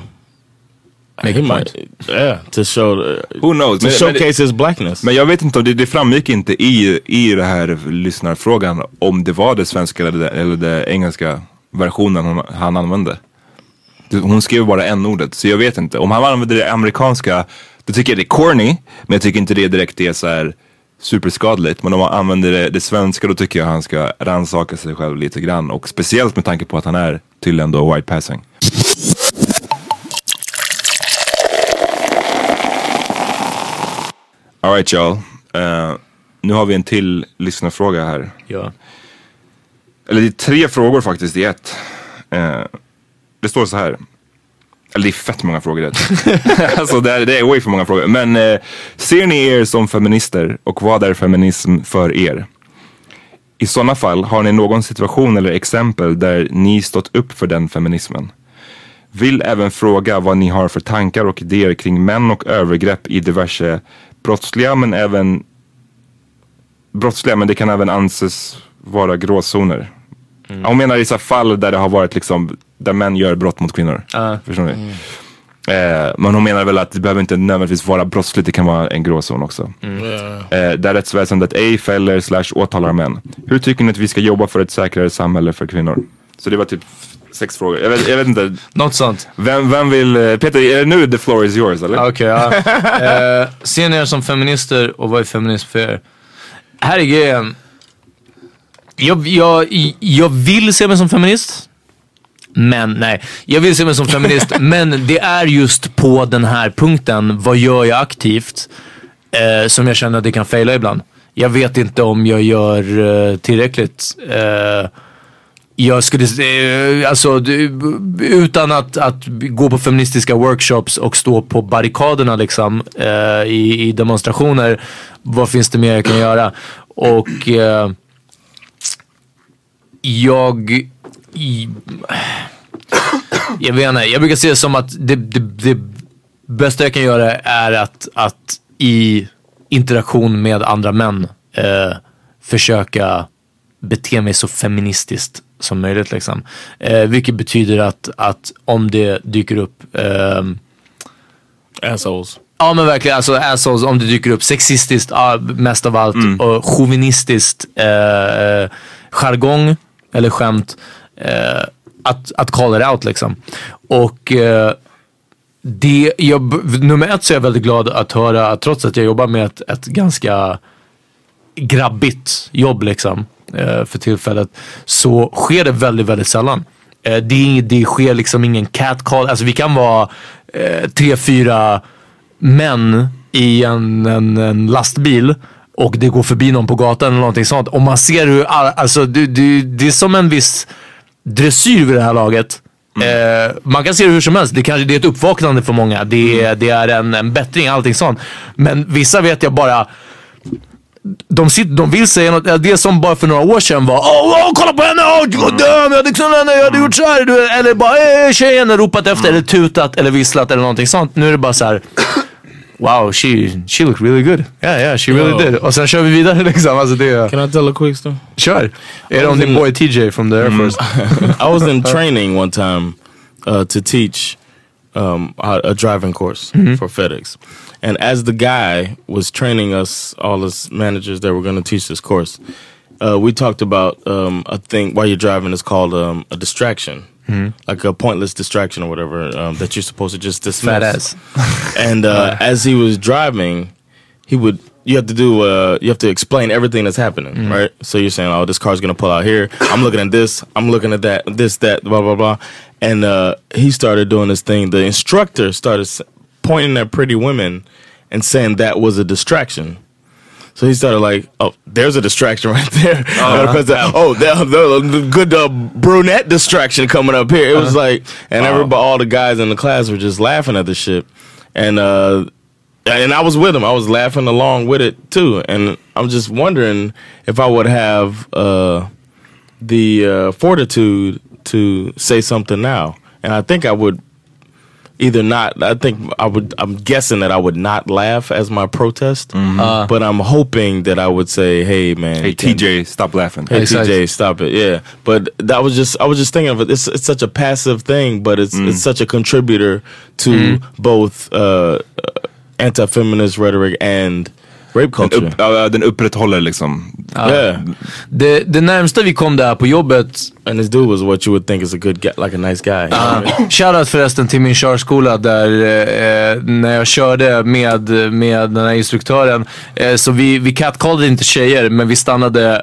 Make a might, yeah, to show the, who knows. to Men- men- showcase his blackness. Men jag vet inte, om det, det framgick inte i, i det här lyssnarfrågan om det var det svenska eller det, eller det engelska versionen hon, han använde. Hon skrev bara en ordet så jag vet inte. Om han använde det amerikanska, då tycker jag det är corny. Men jag tycker inte det direkt är så här superskadligt. Men om han använder det, det svenska då tycker jag han ska rannsaka sig själv lite grann. Och speciellt med tanke på att han är tydligen då white passing. Alright y'all. Eh, nu har vi en till lyssnarfråga här. Ja. Eller det är tre frågor faktiskt i ett. Eh, det står så här. Eller det är fett många frågor rätt. alltså det är, det är way för många frågor. Men eh, ser ni er som feminister och vad är feminism för er? I sådana fall, har ni någon situation eller exempel där ni stått upp för den feminismen? Vill även fråga vad ni har för tankar och idéer kring män och övergrepp i diverse brottsliga men även brottsliga men det kan även anses vara gråzoner. Mm. Hon menar i så fall där det har varit liksom, där män gör brott mot kvinnor. Ja. Förstår ni? Eh, men hon menar väl att det behöver inte nödvändigtvis vara brottsligt, det kan vara en gråzon också. Eh, där rättsväsendet ej fäller slash åtalar män. Hur tycker ni att vi ska jobba för ett säkrare samhälle för kvinnor? Så det var typ sex frågor. Jag vet, jag vet inte. Något sånt. Vem, vem vill, eh, Peter, är det nu the floor is yours eller? Okej, ja. Eh, ser ni er som feminister och vad är feminism för er? Här är grejen. Jag, jag, jag vill se mig som feminist. Men nej, jag vill se mig som feminist. men det är just på den här punkten, vad gör jag aktivt? Eh, som jag känner att det kan faila ibland. Jag vet inte om jag gör eh, tillräckligt. Eh, jag skulle, eh, alltså utan att, att gå på feministiska workshops och stå på barrikaderna liksom eh, i, i demonstrationer. Vad finns det mer jag kan göra? Och eh, jag, i, jag vet inte, jag brukar se det som att det, det, det bästa jag kan göra är att, att i interaktion med andra män eh, försöka bete mig så feministiskt som möjligt. Liksom. Eh, vilket betyder att, att om det dyker upp ehm, Assholes. Ja men verkligen, alltså assholes om det dyker upp sexistiskt mest av allt och chauvinistiskt eh, eh, jargong eller skämt. Eh, att, att call it out liksom. Och eh, det, jag, nummer ett så är jag väldigt glad att höra att trots att jag jobbar med ett, ett ganska grabbigt jobb liksom eh, för tillfället så sker det väldigt, väldigt sällan. Eh, det, det sker liksom ingen catcall. Alltså vi kan vara eh, tre, fyra män i en, en, en lastbil och det går förbi någon på gatan eller någonting sånt. Och man ser hur, all- alltså det, det, det är som en viss dressyr vid det här laget. Eh, man kan se det hur som helst. Det, kanske, det är ett uppvaknande för många. Det, är- det är en, en bättring, allting sånt. Men vissa vet jag bara de, sitter, de vill säga något, det som bara för några år sedan var Åh, åh kolla på henne, åh, vad dum, jag hade knullat henne, jag hade gjort såhär. Eller bara eh, tjejen, ropat efter eller tutat eller visslat eller någonting sånt. Nu är det bara så här. Wow, she, she looked really good. Yeah, yeah, she really Yo. did. Och sen kör vi vidare liksom. Alltså det, Can I tell a quick story? kör. Är det om din boy TJ from the Air Force? I was in training one time uh, to teach um, a, driving course for FedEx. And as the guy was training us, all as managers that were going to teach this course, uh, we talked about um, a thing while you're driving is called um, a distraction. Like a pointless distraction or whatever um, that you're supposed to just dismiss. Fat ass. And uh, as he was driving, he would you have to do uh, you have to explain everything that's happening, right? So you're saying, oh, this car's gonna pull out here. I'm looking at this. I'm looking at that. This, that, blah, blah, blah. And uh, he started doing this thing. The instructor started pointing at pretty women and saying that was a distraction. So he started like, oh, there's a distraction right there. Because, uh, oh, the, the good uh, brunette distraction coming up here. It was like, and everybody, all the guys in the class were just laughing at the shit. And uh, and I was with him. I was laughing along with it too. And I'm just wondering if I would have uh, the uh, fortitude to say something now. And I think I would either not. I think I would. I'm guessing that I would not laugh as my protest. but I'm hoping that I would say, "Hey, man, Hey you can't- TJ, stop laughing. Hey Exakt. TJ, stop it. Yeah, but that was just I was just thinking of it. It's it's such a passive thing, but it's it's such a contributor to both uh, uh, anti-feminist rhetoric and rape Den, culture. upp, ja, den upprätthåller liksom. yeah, Det, det närmsta vi kom där på jobbet and this dude was what you would think is a good guy, like a nice guy. mean? Shoutout förresten till min körskola där eh, när jag körde med, med den här instruktören. Eh, så vi, vi catcallade inte tjejer men vi stannade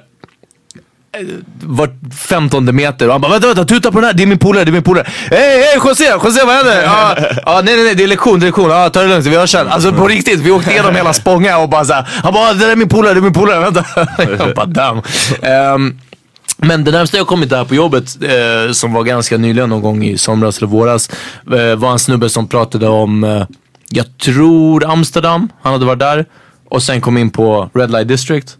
var vart femtonde meter och han bara vänta vänta tuta på den här, det är min polare, det är min polare. Hej hej José, José vad händer? Ja, ah, nej nej nej det är lektion, det är lektion, ja, ta det lugnt, vi hörs sen. Alltså på riktigt, vi åkte igenom hela Spånga och bara såhär, han bara ah, det där är min polare, det är min polare, vänta. Jag bara damn. Um, men det närmsta jag kommit där på jobbet, eh, som var ganska nyligen, någon gång i somras eller våras, eh, var en snubbe som pratade om, eh, jag tror Amsterdam, han hade varit där. Och sen kom in på Red Light District.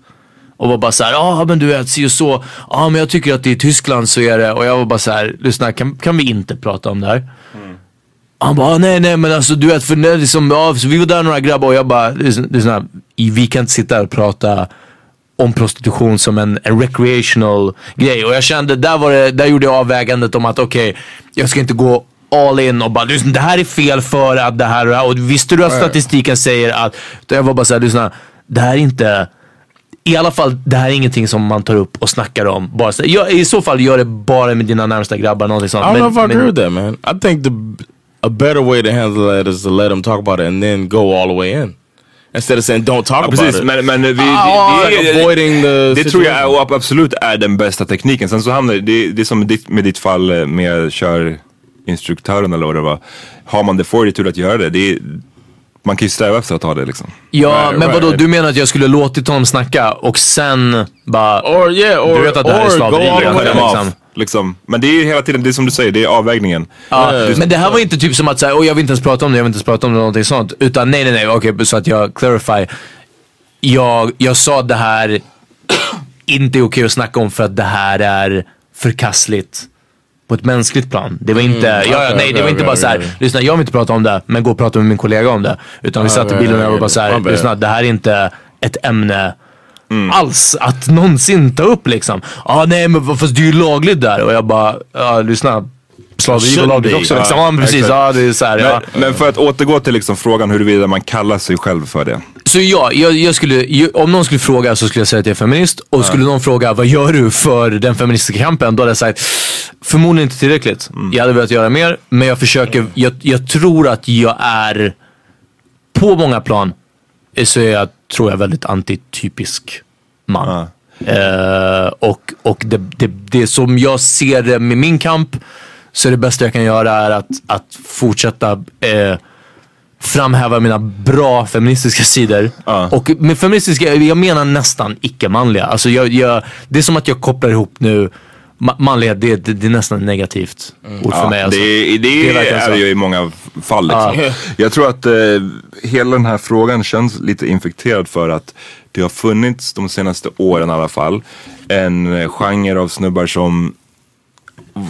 Och var bara såhär, ja men du vet, si och så. Ja men jag tycker att i Tyskland så är det, och jag var bara såhär, lyssna kan, kan vi inte prata om det här? Han bara, "Ah, nej nej men alltså du vet, för det är liksom, ja, så vi var där några grabbar och jag bara, lyssna, vi kan inte sitta här och prata om prostitution som en, en recreational grej. Och jag kände, där, var det, där gjorde jag avvägandet om att okej, jag ska inte gå all in och bara lyssna, det här är fel för att det här och det här. Och visste du att statistiken säger att, jag var bara såhär, lyssna, det här är inte i alla fall, det här är ingenting som man tar upp och snackar om. Bara så, ja, I så fall gör det bara med dina närmsta grabbar. Någonting sånt. I don't Men- know if I agree with that, man. I think the a better way to handle that is to let them talk about it and then go all the way in. Instead of saying don't talk Ja, about precis, it. men, men vi, det, Ah, det, det, avoiding the det tror jag absolut är den bästa tekniken. Sen så hamnar det, det är som med ditt, med ditt fall med körinstruktören eller vad det var. Har man det fortitude att göra det, det är, man kan ju sträva efter att ha det liksom. Ja, Right, men vadå? right. Du menar att jag skulle låtit honom snacka och sen bara... Or yeah, or, Du vet att det här är slaveri, liksom. liksom. liksom. Men det är ju hela tiden, det är som du säger, det är avvägningen. Ja, Yeah. men det här var inte typ som att säga, oh, jag vill inte ens prata om det, jag vill inte ens prata om det, någonting sånt. Utan nej, nej, nej, okej, så att jag clarify. Jag, jag sa att det här inte är okej att snacka om för att det här är förkastligt på ett mänskligt plan. Det var inte, ja, ja, okej, nej, det var inte bara så här, lyssna jag vill inte prata om det, men gå och prata med min kollega om det. Utan vi satt i bilen och var bara så här, lyssna det här är inte ett ämne alls att någonsin ta upp liksom. Ja ah, nej men fast det är ju lagligt där och jag bara, ja lyssna. Slaverilaget också. Liksom. Ja, men precis. exakt. Ja, det är så här, ja. men, för att återgå till liksom frågan huruvida man kallar sig själv för det. Så ja, jag, jag skulle, om någon skulle fråga så skulle jag säga att jag är feminist. Och skulle någon fråga vad gör du för den feministiska kampen? Då hade jag sagt förmodligen inte tillräckligt. Jag hade velat göra mer. Men jag försöker, jag, jag tror att jag är på många plan så är jag, tror jag, väldigt antitypisk man. Eh, och och det, det, det som jag ser det med min kamp så är det bästa jag kan göra är att, att fortsätta eh, framhäva mina bra feministiska sidor. Och med feministiska, jag menar nästan icke-manliga. Alltså jag, jag, det är som att jag kopplar ihop nu ma- manlighet, det, det, det är nästan negativt ord för Ja, mig. Alltså. Det, det, är verkligen är det ju i många fall. Liksom. Ja. Jag tror att eh, hela den här frågan känns lite infekterad för att det har funnits de senaste åren i alla fall en eh, genre av snubbar som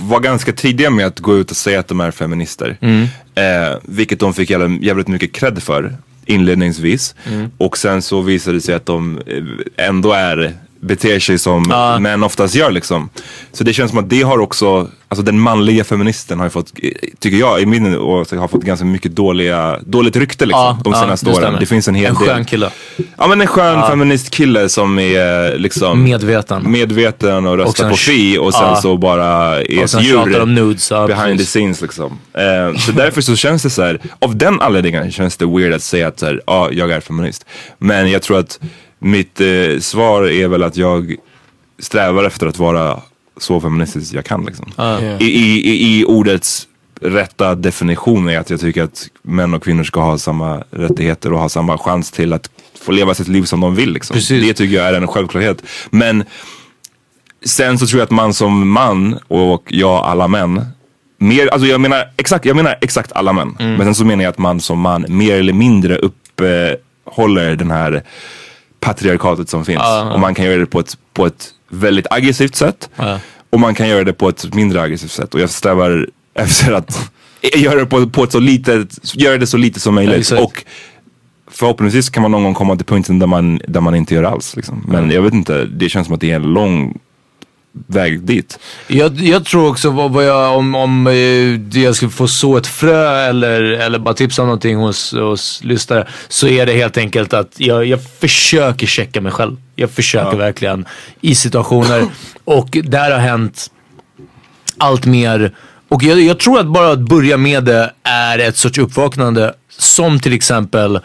var ganska tidiga med att gå ut och säga att de är feminister. Mm. Eh, vilket de fick jävla- jävligt mycket cred för inledningsvis. Mm. Och sen så visade det sig att de eh, ändå är beter sig som Ja. män oftast gör liksom. Så det känns som att det har också, alltså den manliga feministen har ju fått, eh, tycker jag i min åsikt, har fått ganska mycket dåliga, dåligt rykte liksom Ja, de senaste det åren. stämmer. Det finns en hel En del. skön kille. Ja men en skön Ja. feministkille som är liksom Medveten. medveten och röstar på Fi och sen så bara är ett djur nudes. Behind precis. the scenes liksom. Eh, så därför så känns det så här, av den anledningen känns det weird att säga att så här, ja, jag är feminist. Men jag tror att mitt eh, svar är väl att jag strävar efter att vara så feministisk jag kan liksom. I, i, i, I ordets rätta definition är att jag tycker att män och kvinnor ska ha samma rättigheter och ha samma chans till att få leva sitt liv som de vill. Liksom. Precis. Det tycker jag är en självklarhet. Men sen så tror jag att man som man och jag alla män Mer, alltså jag menar exakt, jag menar exakt alla män. Mm. Men sen så menar jag att man som man mer eller mindre uppehåller den här patriarkatet som finns. Ja. Och man kan göra det på ett, på ett väldigt aggressivt sätt. Och man kan göra det på ett mindre aggressivt sätt. Och jag strävar efter att göra det på, på ett så litet, göra det så lite som möjligt. och förhoppningsvis kan man någon gång komma till punkten där man, där man inte gör alls. Liksom. Men jag vet inte, det känns som att det är en lång väg dit. Jag, jag tror också vad, vad jag, om, om eh, jag skulle få så ett frö eller, eller bara tipsa om någonting hos, hos lyssnare så är det helt enkelt att jag, jag försöker checka mig själv. Jag försöker verkligen i situationer och där har hänt allt mer. Och jag, jag tror att bara att börja med det är ett sorts uppvaknande som till exempel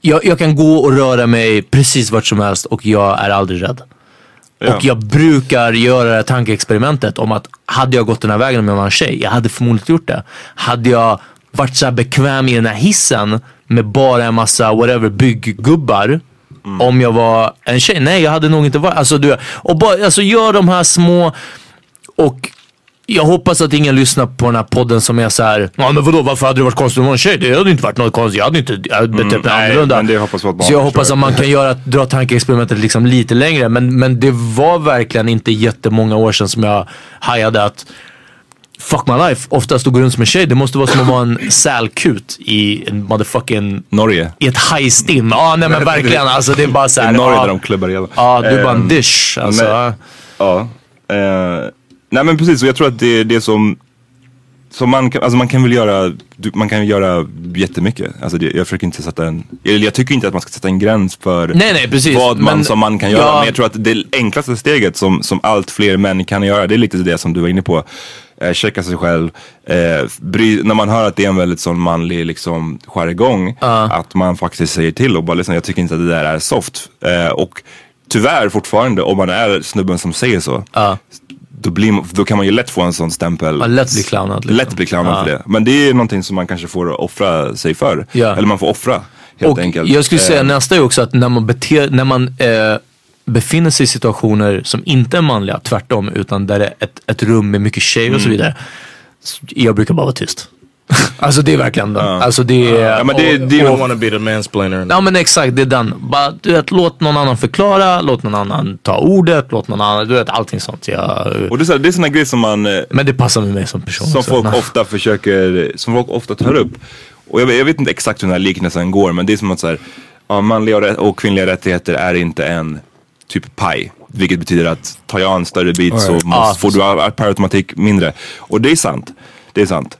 jag, jag kan gå och röra mig precis vart som helst och jag är aldrig rädd. Ja. Och jag brukar göra det här tankeexperimentet om att hade jag gått den här vägen med en tjej, jag hade förmodligen gjort det. Hade jag varit så bekväm i den här hissen med bara en massa whatever bygggubbar. Om jag var en tjej? Nej, jag hade nog inte varit. Alltså, du, och bara, alltså gör de här små och jag hoppas att ingen lyssnar på den här podden som är så här. Ja men vadå varför hade det varit konstigt om en tjej? Det hade inte varit något konstigt. Jag hade inte betett mig nej, annorlunda. men det hoppas barn så jag hoppas att man kan göra, dra tankeexperimentet liksom lite längre. Men, men det var verkligen inte jättemånga år sedan som jag hajade att Fuck my life, oftast att gå runt som en tjej, det måste vara som att vara en sälkut i en motherfucking... Norge. I ett hajstim. Ja nej men verkligen alltså det är bara såhär. I Norge ja, där de klubbar ihjäl. Ja, du är bara en Ehm, dish. Alltså, men- Ja. Eh, nej men precis, och jag tror att det är det som som man kan, alltså man kan väl göra, man kan göra jättemycket. Alltså det, jag försöker inte sätta en, eller jag tycker inte att man ska sätta en gräns för Nej, nej, precis. vad man Men- som man kan göra. Ja. Men jag tror att det enklaste steget som, som allt fler män kan göra, det är lite det som du var inne på. Eh, checka sig själv. Eh, bry, när man hör att det är en väldigt sån manlig liksom, jargong, att man faktiskt säger till och bara liksom, jag tycker inte att det där är soft. Eh, och tyvärr fortfarande, om man är snubben som säger så, då, blir, då kan man ju lätt få en sån stämpel. Man lätt blir clownad, liksom. Lätt bli clownad Ja. för det. Men det är någonting som man kanske får offra sig för. Ja. Eller man får offra helt och enkelt. Jag skulle säga Eh, nästa är också att när man, beter, när man eh, befinner sig i situationer som inte är manliga, tvärtom, utan där det är ett, ett rum med mycket tjejer och så Mm. vidare. Jag brukar bara vara tyst. alltså det är verkligen det. Alltså det är... Ja, men det- och- det nog- don't want to be the mansplainer. Ja men exakt, det är den. Bara, du vet, låt någon annan förklara, låt någon annan ta ordet, låt någon annan, du vet allting sånt. Jag, Och det är, så det är såna grejer som man eh, men det passar med mig som person. som så, folk nej. ofta försöker, som folk ofta tar upp. Och jag, vet- jag vet inte exakt hur den här liknelsen går men det är som att så här, ja, manliga och, och kvinnliga rättigheter är inte en typ paj. Vilket betyder att tar jag en större bit så Alright. måste, Ah, får du per automatik mindre. Och det är sant. Det är sant.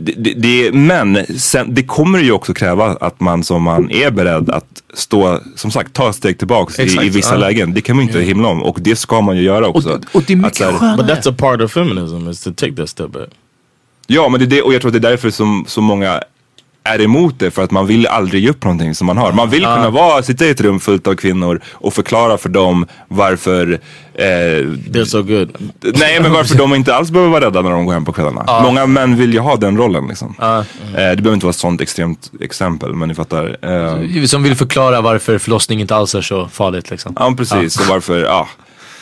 Det, det, men sen, det kommer ju också kräva att man som man är beredd att stå, som sagt, ta ett steg tillbaks i, Exakt, i vissa lägen. Det kan man ju inte himla om och det ska man ju göra också. och det är mycket Att skönare. But that's a part of feminism is to take that step back. Ja, men det är det, och jag tror att det är därför som så många är emot det för att man vill aldrig ge upp någonting som man har. Man vill kunna vara, sitta i ett rum fullt av kvinnor och förklara för dem varför eh, They're so good. Nej men varför de inte alls behöver vara rädda när de går hem på kvällarna. Många män vill ju ha den rollen liksom. Eh, det behöver inte vara ett sånt extremt exempel men ni fattar. Eh, Som vill förklara varför förlossning inte alls är så farligt liksom. ja precis, och varför, ja.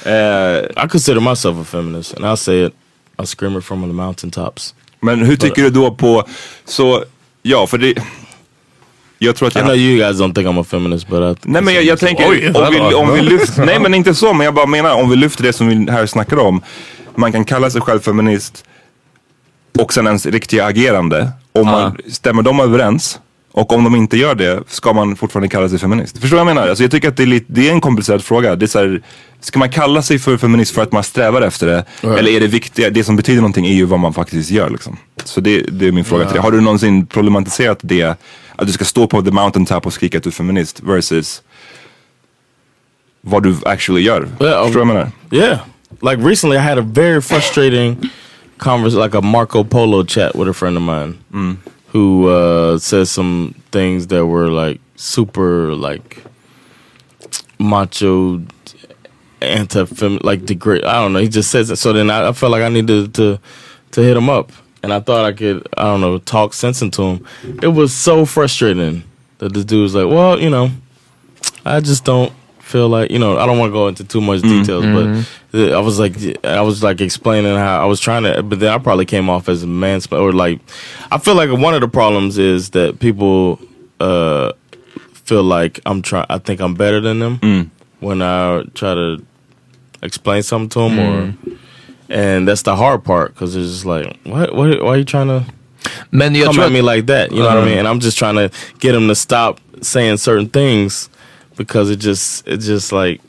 Eh, I consider myself a feminist, and I'll say it. I'll scream it from the mountaintops. men hur tycker du då på, så, ja för det, jag tror att I jag know you guys don't think I'm a feminist, but I Nej men jag, jag tänker, Oj, om, vi, om vi lyfter, nej men inte så, men jag bara menar om vi lyfter det som vi här snackar om. Man kan kalla sig själv feminist och sen ens riktiga agerande. Om man, stämmer de överens? Och om de inte gör det, ska man fortfarande kalla sig feminist? Förstår du vad jag menar? Alltså jag tycker att det är, lite, det är en komplicerad fråga. Det är så här, ska man kalla sig för feminist för att man strävar efter det? Eller är det viktiga, det som betyder någonting är ju vad man faktiskt gör liksom. Så det, det är min fråga till dig. Har du någonsin problematiserat det? Att du ska stå på the mountaintop och skrika att du är feminist versus vad du actually gör. Yeah, Förstår du vad jag menar? Yeah. Like recently, I had a very frustrating conversation, like a Marco Polo chat with a friend of mine who uh, said some things that were like super, like macho, anti fem, like degrade. I don't know. He just says it. So then I, I felt like I needed to to hit him up, and I thought I could, I don't know, talk sense into him. It was so frustrating that this dude was like, well, you know, I just don't feel like you know I don't want to go into too much details, but uh, I was like I was like explaining how I was trying to, but then I probably came off as a man or like I feel like one of the problems is that people uh, feel like I'm trying. I think I'm better than them when I try to explain something to them, or and that's the hard part because it's just like what what why are you trying to Men come at me like that. You know what I mean? And I'm just trying to get him to stop saying certain things because it just it just like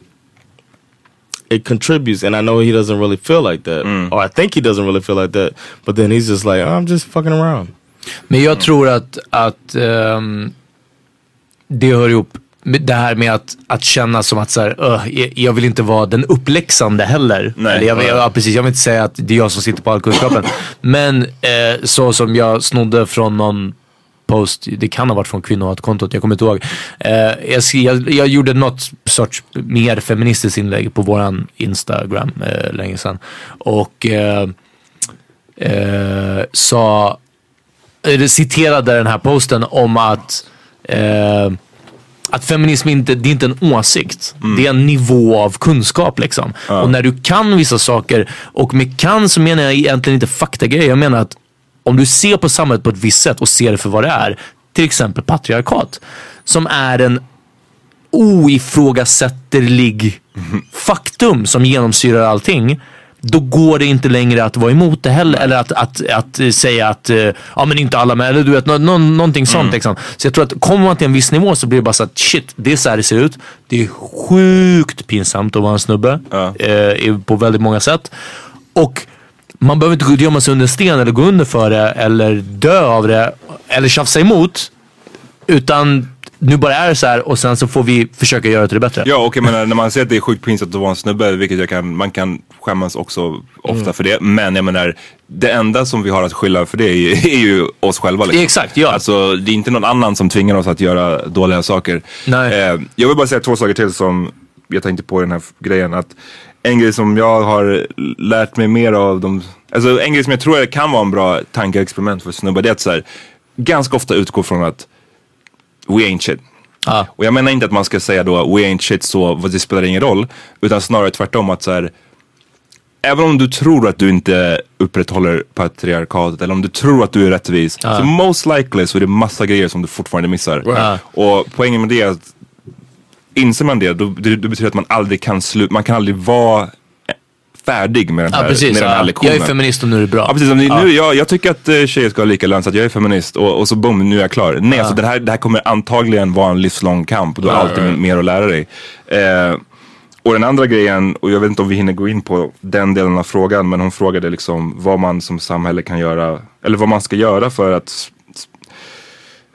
it contributes. And I know he doesn't really feel like that, or I think he doesn't really feel like that. But then he's just like, I'm just fucking around. men jag tror att, att ehm, det hör ihop det här med att, att känna som att så här, "Öh, jag- jag vill inte vara den uppläxande heller. Nej. Eller jag, jag, ja, precis, jag vill inte säga att det är jag som sitter på all kunskapen. Men eh, så som jag snodde från någon post, det kan ha varit från kvinnohatkontot, jag kommer inte ihåg. Eh, jag, jag, jag gjorde något sorts mer feministiskt inlägg på våran Instagram eh, länge sedan. Och eh, eh, sa, eller citerade den här posten om att eh, att feminism inte, det är inte en åsikt. Det är en nivå av kunskap liksom. Och när du kan vissa saker, och med kan så menar jag egentligen inte faktagrejer. Jag menar att om du ser på samhället på ett visst sätt och ser det för vad det är. Till exempel patriarkat. Som är en oifrågasätterlig faktum som genomsyrar allting. Då går det inte längre att vara emot det heller. Eller att, att, att säga att, eh, ja men inte alla med, eller du vet, nå, nå, någonting sånt liksom. Så jag tror att kommer man till en viss nivå så blir det bara så att shit, det är så här det ser ut. Det är sjukt pinsamt att vara en snubbe. Eh, på väldigt många sätt. Och man behöver inte gömma sig under en sten eller gå under för det eller dö av det. Eller tjafsa emot. Utan nu bara är det så här och sen så får vi försöka göra det till det bättre. Ja och jag menar när man säger att det är sjukt pinsamt att vara en snubbe, vilket jag kan, man kan skämmas också ofta för det. Men jag menar, det enda som vi har att skylla för det är ju, är ju oss själva. Liksom. Exakt, ja. Alltså det är inte någon annan som tvingar oss att göra dåliga saker. Nej. Eh, jag vill bara säga två saker till som jag tänkte på i den här grejen. Att en grej som jag har lärt mig mer av de, alltså en grej som jag tror kan vara en bra tankeexperiment för snubbar, det är att så här, ganska ofta utgå från att we ain't shit. Ah. Och jag menar inte att man ska säga då we ain't shit så vad det spelar ingen roll. Utan snarare tvärtom att så här, Även om du tror att du inte upprätthåller patriarkatet eller om du tror att du är rättvis. Så most likely så är det massa grejer som du fortfarande missar. Right. Och poängen med det är att inser man det, då, det, det betyder att man aldrig kan sluta, man kan aldrig vara färdig med den här, Ja precis, med den här ja. lektionen. jag är feminist och nu är det bra. Ja precis, nu, jag, jag tycker att eh, tjejer ska ha lika lön så att jag är feminist och, och så boom, nu är jag klar. Nej, alltså det här, det här kommer antagligen vara en livslång kamp och du har alltid mer att lära dig. Eh, och den andra grejen, och jag vet inte om vi hinner gå in på den delen av frågan, men hon frågade liksom vad man som samhälle kan göra, eller vad man ska göra för att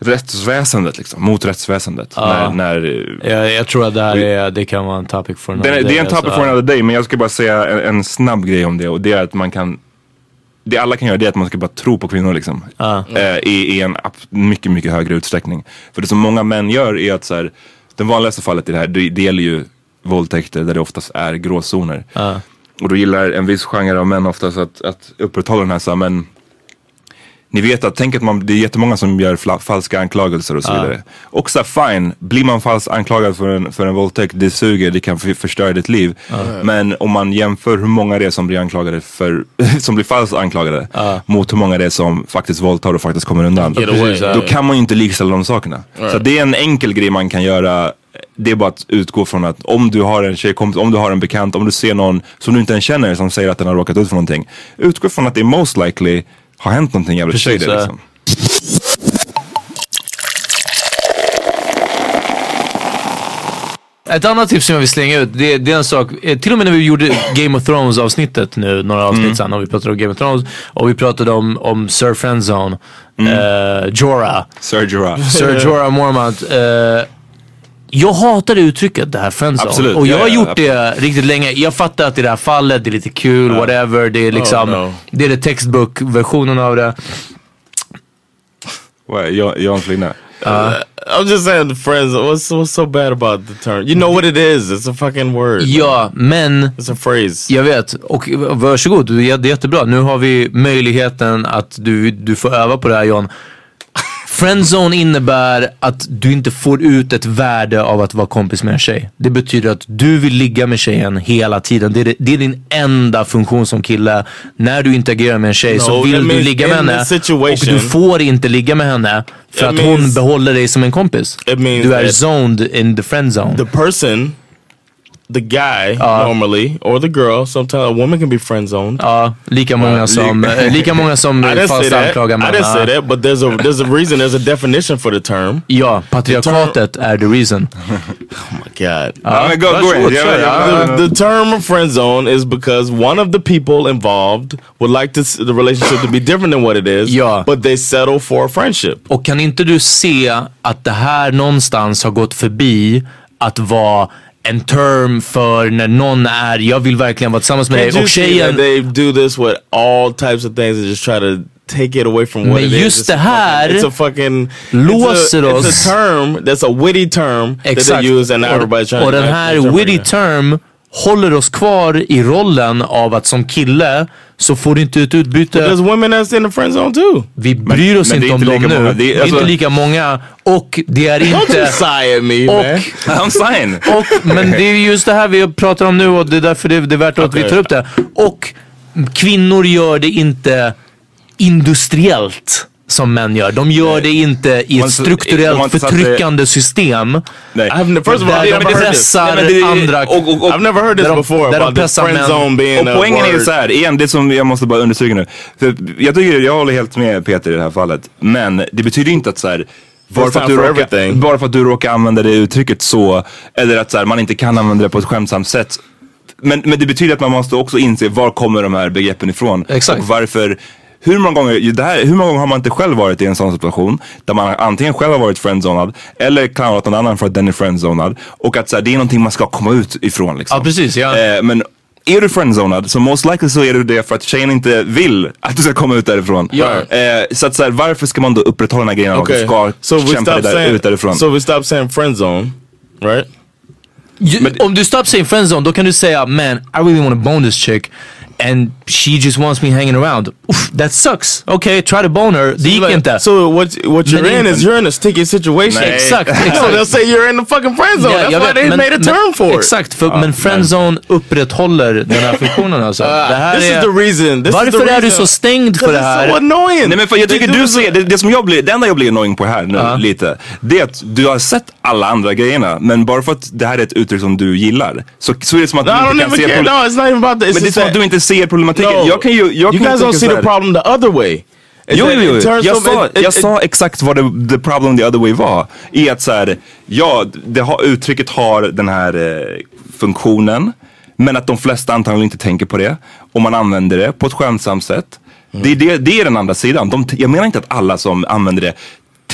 rättsväsendet liksom, mot rättsväsendet. Ja. När, när, Jag, jag tror att det här är, det kan vara en topic for another det, är- det är en day, topic alltså. for another day, men jag ska bara säga en, en snabb grej om det och det är att man kan det alla kan göra det är att man ska bara tro på kvinnor liksom. Ja. Eh, i, I en mycket, mycket högre utsträckning. För det som många män gör är att så här, det vanligaste fallet i det här, det, det gäller ju våldtäkter där det oftast är gråzoner. Och då gillar en viss genre av män oftast att, att upprätthålla den här så här, men ni vet att, tänk att man, det är jättemånga som gör falska anklagelser och så vidare. Och så fine, blir man falskt anklagad för en, för en våldtäkt, det suger, det kan för, förstöra ditt liv. Men om man jämför hur många det är som blir anklagade för, som blir falskt anklagade mot hur många det är som faktiskt våldtar och faktiskt kommer undan. Då kan man ju inte likställa de sakerna. Så det är en enkel grej man kan göra. Det är bara att utgå från att om du har en tjejkompis, om du har en bekant, om du ser någon som du inte ens känner som säger att den har råkat ut för någonting. Utgå från att det most likely har hänt någonting jävligt Precis, shady liksom. Ett annat tips som jag vill slänga ut, det, det är en sak, eh, till och med när vi gjorde Game of Thrones avsnittet nu, några avsnitt Mm. sedan, och vi pratade om Game of Thrones och vi pratade om, om Sir Friendzone, eh, Jorah. Sir Jorah. Sir Jorah Mormont. Eh, jag hatar det uttrycket, det här friendzone. Absolut, Och jag ja, har ja, gjort det riktigt länge. Jag fattar att i det här fallet, det är lite kul, whatever. Det är liksom, Oh, no. det är det textbook-versionen av det. Är Jan- Jans linne? I'm just saying friends. What's what's so bad about the term? You know what it is? It's a fucking word. Ja, men It's a phrase. Jag vet, och varsågod, det är jättebra. Nu har vi möjligheten att du, du får öva på det här John. Friendzone innebär att du inte får ut ett värde av att vara kompis med en tjej. Det betyder att du vill ligga med tjejen hela tiden. Det är, det är din enda funktion som kille. När du interagerar med en tjej så No, vill that du ligga med henne. Och du får inte ligga med henne för att hon means- behåller dig som en kompis. Du är zoned in the friendzone. The person, the guy normally, or the girl. Sometimes a woman can be friend zoned. Ja, lika många som, lika många som I didn't say falskt that. I anklagar män. didn't say that, but there's a there's a reason. There's a definition for the term. Ja, patriarkatet är the reason. God. Men gå, gå in. varsågod, Jag- kör, jag- ja. The, the term friend zone is because one of the people involved would like to s- the relationship to be different than what it is, Ja. but they settle for a friendship. Och kan inte du se att det här någonstans har gått förbi att vara en term för när någon är, jag vill verkligen vara tillsammans med dig och that tjejen, they do this with all types of things and just try to take it away from what Men it is? just It's det här it's a fucking låser it's a, oss- It's a term that's a witty term that Exakt. they use and everybody's trying och, och den här witty term håller oss kvar i rollen av att som kille så får du inte ett But utbyte. there's women that's in the friend zone too. Vi bryr oss men inte är om inte dem nu. Det är- Det är alltså- inte lika många och det är inte... me, Och, man. I'm saying. och, men det är just det här vi pratar om nu och det är därför det, det är värt att vi Okej. tar upp det. Och kvinnor gör det inte industriellt som män gör. De gör det inte i ett strukturellt förtryckande system. Där de this. pressar andra... och- och- och- I've never heard this before där de about the pressar friend män. zone being Och poängen är så här, igen, det som jag måste bara understryka nu. För jag tycker, jag håller helt med Peter i det här fallet. Men det betyder inte att så här, bara för, att du råkar, bara för att du råkar använda det uttrycket så, eller att så här, man inte kan använda det på ett skämtsamt sätt. Men, men det betyder att man måste också inse var kommer de här begreppen ifrån. Exakt. Och varför, hur många, gånger, det här, hur många gånger har man inte själv varit i en sån situation där man antingen själv har varit friendzonad eller clownat någon annan för att den är friendzonad. Och att så här, det är någonting man ska komma ut ifrån. Liksom. Ja, precis, ja. Eh, men är du friendzonad så most likely så är du det för att tjejen inte vill att du ska komma ut därifrån. Ja. Eh, så att så här, varför ska man då upprätthålla den här grejen av att du Okay, ska so kämpa dig stop där, saying ut därifrån? so we stop saying friend zone, right? Ju- om du stoppar saying friendzone då kan du säga man I really want to bone this chick and she just wants me hanging around. Oof, that sucks. Okay, try to bone her. Det gick Like, inte. So what what you're Men in is you're in a sticky situation. Nej. Exakt, No, exakt. they'll say you're in the fucking friend zone. Ja, That's why they men- made a men- term for it. Exakt, för, men friendzone upprätthåller den här funktionen alltså. det här this är, is the reason. This is varför the är du reason. så stängd för det här? so annoying. Nej men för jag tycker du this- ser, det, det som jag blir, det enda jag blir annoying på här nu lite, det är att du har sett alla andra grejerna men bara för att det här är ett uttryck som du gillar så, så är det som att No, du inte kan se care. problem- No, it's not even about that. It's Men det är som att du inte ser problematiken. No. Jag kan ju, jag you kan guys don't see the problem the other way. Jo, jo, jo. Jag, of- sa, it- it- jag sa exakt vad the, the problem the other way var. I att så här, ja, det har, uttrycket har den här eh, funktionen. Men att de flesta antagligen inte tänker på det. Och man använder det på ett skämtsamt sätt. Mm. Det, är det, det är den andra sidan. De, jag menar inte att alla som använder det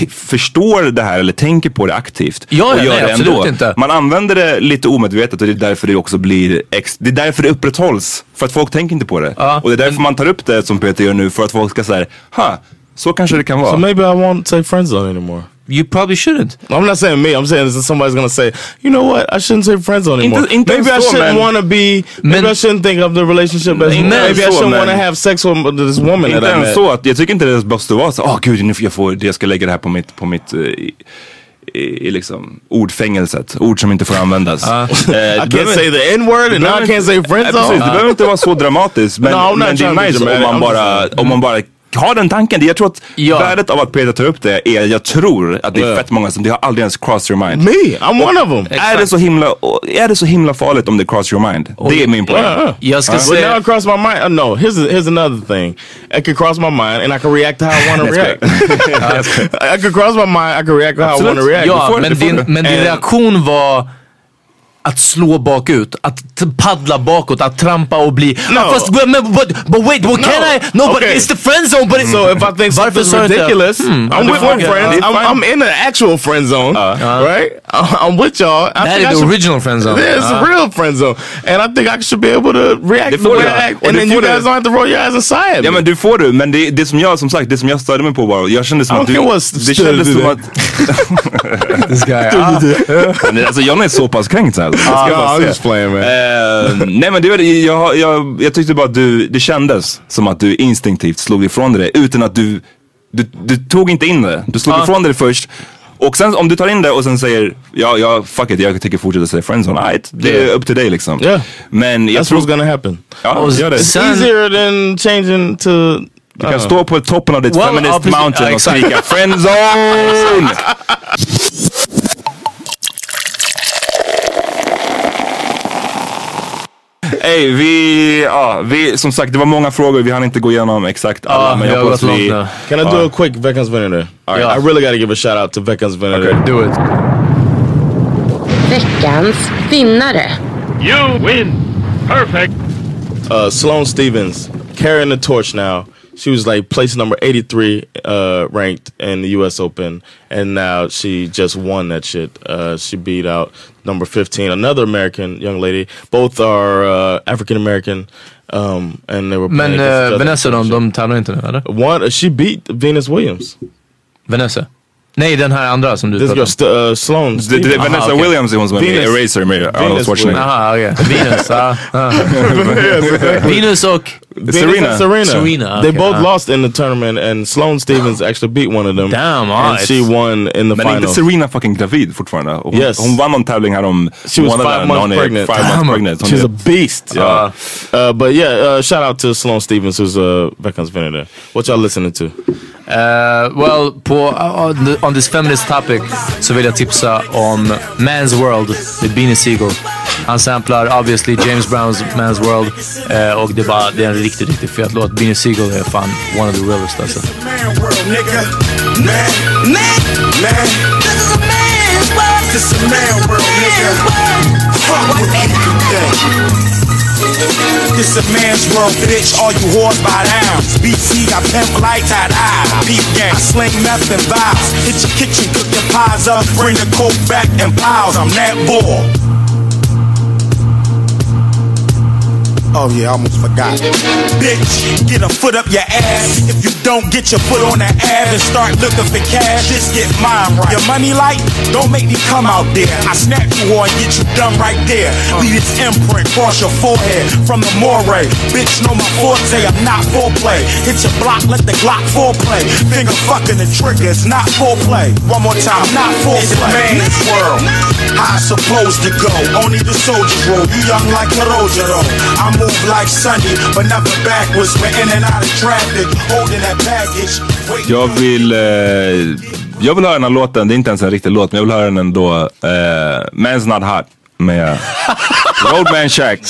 förstår det här eller tänker på det aktivt. Ja, och gör nej, det ändå. inte. Man använder det lite omedvetet och det är därför det också blir ex- Det är därför det upprätthålls. För att folk tänker inte på det. och det är därför man tar upp det som Peter gör nu för att folk ska säga, ha, så kanske det kan vara. So maybe I won't say friend zone anymore. You probably shouldn't. I'm not saying me. I'm saying that somebody's gonna say, you know what? I shouldn't say friend zone anymore. Inte- inte maybe I shouldn't want to be. Maybe I shouldn't think of the relationship as. Inte Maybe I shouldn't want to have sex with this woman Inte I ens så att, jag tycker inte det måste vara så, åh gud, nu får jag, får, jag ska lägga det här på mitt, på mitt eh, i, i, i liksom ordfängelset. Ord som inte får användas. Eh, I det can't say the N word and now I can't say inte- friend Nej, zone. precis, det behöver inte vara så dramatiskt. Men, No, I'm not men det trying to är nice om man, I'm bara, just- om man bara har den tanken. Jag tror att Ja. värdet av att Peter tar upp det är, jag tror att det är Yeah. fett många som, det har aldrig ens crossed your mind. Me, I'm one of them. Är det, så himla, är det så himla farligt om det cross your mind? Det är min poäng. Yeah, yeah. Jag ska But säga... now it crossed my mind. Uh, no, here's here's another thing. It could cross my mind, and I can react to how I want to react. I could cross my mind. I can react how I want to Absolut. react. Ja, får- men får din, men din And- reaktion var att slå bakut, att t- paddla bakåt, att trampa och bli... No. Ah, fast, but, but, but wait, what can I? No, but Okay. it's the friend zone. But So if I think something's ridiculous, Hmm, I'm with my jag- friends. I'm. I'm in an actual friend zone, right? I'm with y'all. I Det här think är I the original friend zone. Yeah, it's a real friend zone, and I think I should be able to react Det the får way du. I act, and then you guys don't have to roll your eyes and sigh at Ja me. men du får du, men det, det som jag som sagt, det som jag störde mig på var, jag kände som att du... Det kändes som att... This guy, ah. Men alltså John är så pass kränkt så här. Säga. just playing, man. Eh, nej men det, var- jag, jag, jag tyckte bara att du, det kändes som att du instinktivt slog ifrån dig det utan att du, du, du tog inte in det. Du slog Ja. ifrån dig det först. Och sen om du tar in det och sen säger ja, ja fuck it, jag tänker fortsätta säga friendzone. Right, det är upp till dig liksom. Yeah. Men jag That's tror... what's gonna happen. Ja, Och gör det. It's easier than changing to. Du kan stå på toppen av ditt Well, feminist mountain Ja, och exakt. skrika friendzone! Ey, vi, ja, vi, som sagt det var många frågor, vi hann inte gå igenom exakt alla. Ja, men vi jag har hoppas vi... nu. Can I do a quick Veckans Vinegar? All right, Yeah. I really got to give a shout out to Veckans Vinegar. Do it. Veckans vinnare. You win. Perfect. uh, Sloane Stevens carrying the torch now. she was like place number 83 uh, ranked in the US Open and now she just won that shit. Uh, she beat out number 15 another American young lady. Both are uh, African American um, and they were Men Vanessa de de de de de de de de de de de de Nej, den här andra som du This girl, om. uh. Det, Stevens. det, Aha, Vanessa okej. Williams är hon som är med i Venus- Eraser med Arnold Venus Schwarzenegger. Aha, okej. Venus, ah, ah. Venus och... Serena. and Serena. Serena, They okay, both uh. lost in the tournament, and Sloane Stevens actually beat one of them. Damn, and alright. she won in the Men är inte finals. Serena fucking gravid fortfarande? Hon, Yes. hon vann någon tävling här om She was five months pregnant. Five months pregnant. She's a beast. Ja. Uh, but yeah, uh, shout out to Sloane Stevens, who's a Veckans Vinegar. What y'all listening to? Uh, well, på, on, the, on this feminist topic så vill jag tipsa om Man's World med Beanie Siegel. Han samplar obviously James Browns Man's World eh, och det är, bara, det är en riktigt, riktigt fet låt. Beanie Siegel är fan one of the realest alltså. This is a man world, nigga. Fuck what think. This a man's world, bitch. All you whores by down. BT got pimp lights at eye. Beef gang. I sling meth and vials. Hit your kitchen, cooking pies up. Bring the coke back and piles. I'm that bull. Oh yeah, I almost forgot. Bitch, get a foot up your ass. If you don't get your foot on the ab and start looking for cash, just get mine right. Your money light, don't make me come out there. I snap you on, get you done right there. Leave this imprint cross your forehead from the moray. Bitch, know my forte, I'm not foreplay. Hit your block, let the Glock foreplay. Finger fucking the trigger, it's not foreplay. One more time, not foreplay. It's man's world. How I supposed to go? Only the soldiers roll. You young like Karojaro. I move like Sunday, but never backwards. We're in and out of traffic, holding that. Waiting Jag vill, eh, jag vill höra den här låten, det är inte ens en riktig låt, men jag vill höra den ändå. Eh, Man's Not Hot med Roadman Shack.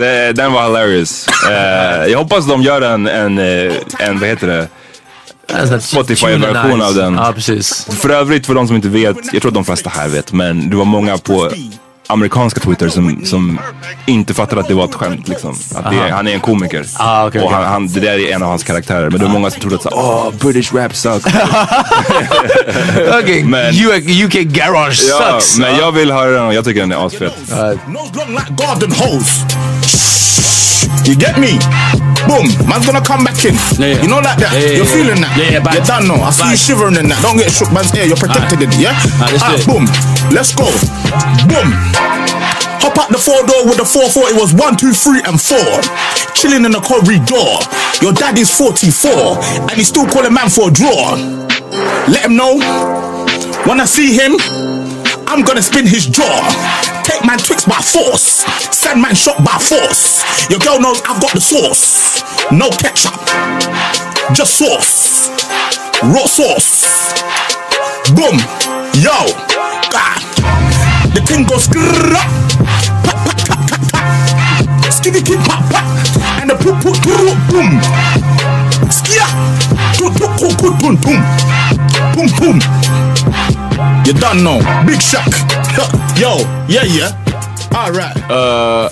Det, den var hilarious. Eh, jag hoppas de gör en, en, eh, en vad heter det? Spotify-version av den. Ja, precis. För övrigt, för de som inte vet, jag tror att de flesta här vet, men det var många på amerikanska Twitter som, som inte fattade att det var ett skämt. Liksom. Att det han är en komiker. Ah, okej, och okej. han, han, det där är en av hans karaktärer. Men det var många som trodde att så, åh, British rap sucks. Okej, Men- UK garage ja, sucks. men jag vill höra den och jag tycker den är asfet. Nose long like garden hose. You get me? Boom, man's gonna come back in. You know like that. Yeah, yeah, You're yeah. feeling that. Yeah, yeah, back. You done know. I see you shivering in that. Don't get shook, man's here. You're protected in it, yeah? Alright, let's do Alright, it. boom. Let's go. Boom. Hop out the four door with the 4-4, it was one, two, three, and four. Chilling in the corridor. Your daddy's 44, and he's still calling man for a draw. Let him know. When I see him, I'm gonna spin his jaw. Take man tricks by force. Send man shot by force. Your girl knows I've got the sauce. No ketchup. Just sauce. Raw sauce. Boom. Yo. God. The thing goes skrrrr. Pat, pat, pat, pat, pat. Skitty kid pop pop. And the poop poop poop boom. Skia. Boom boom boom boom boom boom. Boom boom. You done know. Big shock. Yo, yeah, yeah. All right. Uh,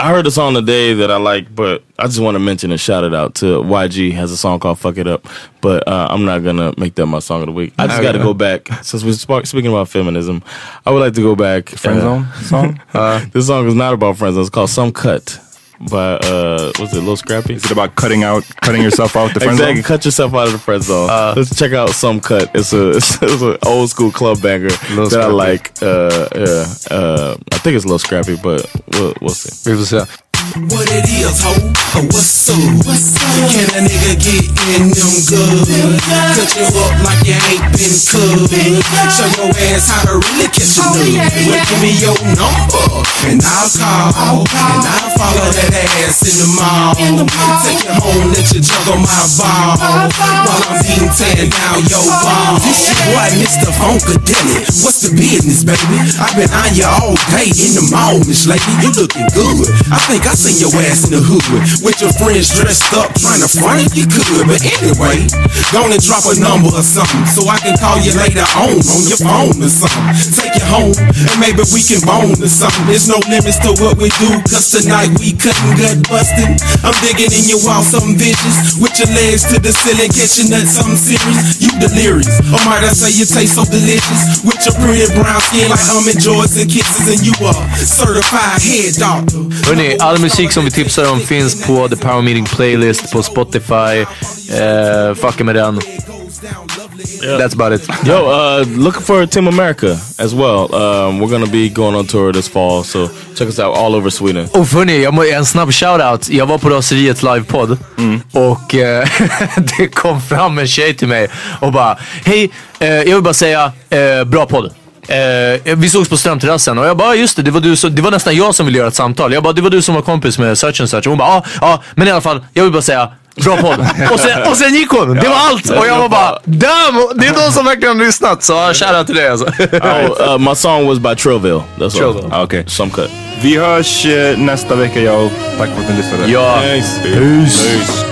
I heard a song today that I like, but I just want to mention and shout it out to YG has a song called "Fuck It Up," but uh, I'm not gonna make that my song of the week. I just got to go back since we're speaking about feminism. I would like to go back. Friend Zone song? Uh, this song is not about friends. It's called "Some Cut" by uh, what's it, Lil Scrappy? Is it about cutting out, cutting yourself out the friend exactly. zone? Cut yourself out of the friend zone. Let's check out some cut. It's a it's, it's an old school club banger that I like. Uh, yeah, uh, I think it's little scrappy, but we'll, we'll see. Vi får se. What it is, ho? Oh, what's up? What's up? Can a nigga get in them good? Cut you up like you ain't been cooked. Show your ass how to really catch a nigga. Well, give me your number and I'll call. And I'll follow that ass in the mall. Take you home, let you juggle my ball. While I'm beating tearing down your ball. This your boy, Mr. Funkadelic. What's the business, baby? I've been on you all day in the mall, Miss Lady. You looking good. I think I seen your ass in the hood with your friends dressed up trying to front if you could. But anyway, gonna drop a number or something so I can call you later on on your phone or something. Take you home and maybe we can bone or something. There's no limits to what we do, cause tonight we cutting gut busting. I'm digging in your wall, something vicious. With your legs to the ceiling, catching that something serious. You delirious. Or might I say you taste so delicious. With your pretty brown skin like almond joys and kisses, and you are certified head doctor. Musik som vi tipsar om finns på The Power Meeting Playlist på Spotify. Uh, fucka med den. That's about it. Yo, uh, looking for Team America as well. Um, we're gonna be going on tour this fall, so check us out all over Sweden. Och hörni, jag må, en snabb shoutout. Jag var på Raseriets livepodd och eh, det kom fram en tjej till mig och bara Hej, eh, jag vill bara säga eh, bra podd. Eh, vi sågs på Strömterrassen och jag bara just det, det var, du som, det var nästan jag som ville göra ett samtal. Jag bara det var du som var kompis med such and such. Och hon bara ja, ja, men i alla fall, jag vill bara säga Bra podd. och, sen, och sen gick hon. Det var allt. Och jag var bara damn, det är de som verkligen har lyssnat. Så uh, shoutout till dig alltså. oh, uh, my song was by Trillville. That's Trillville. all. Okej. Some cut. Vi hörs eh, nästa vecka jag. Tack för att ni lyssnade. Ja. Thanks. Peace.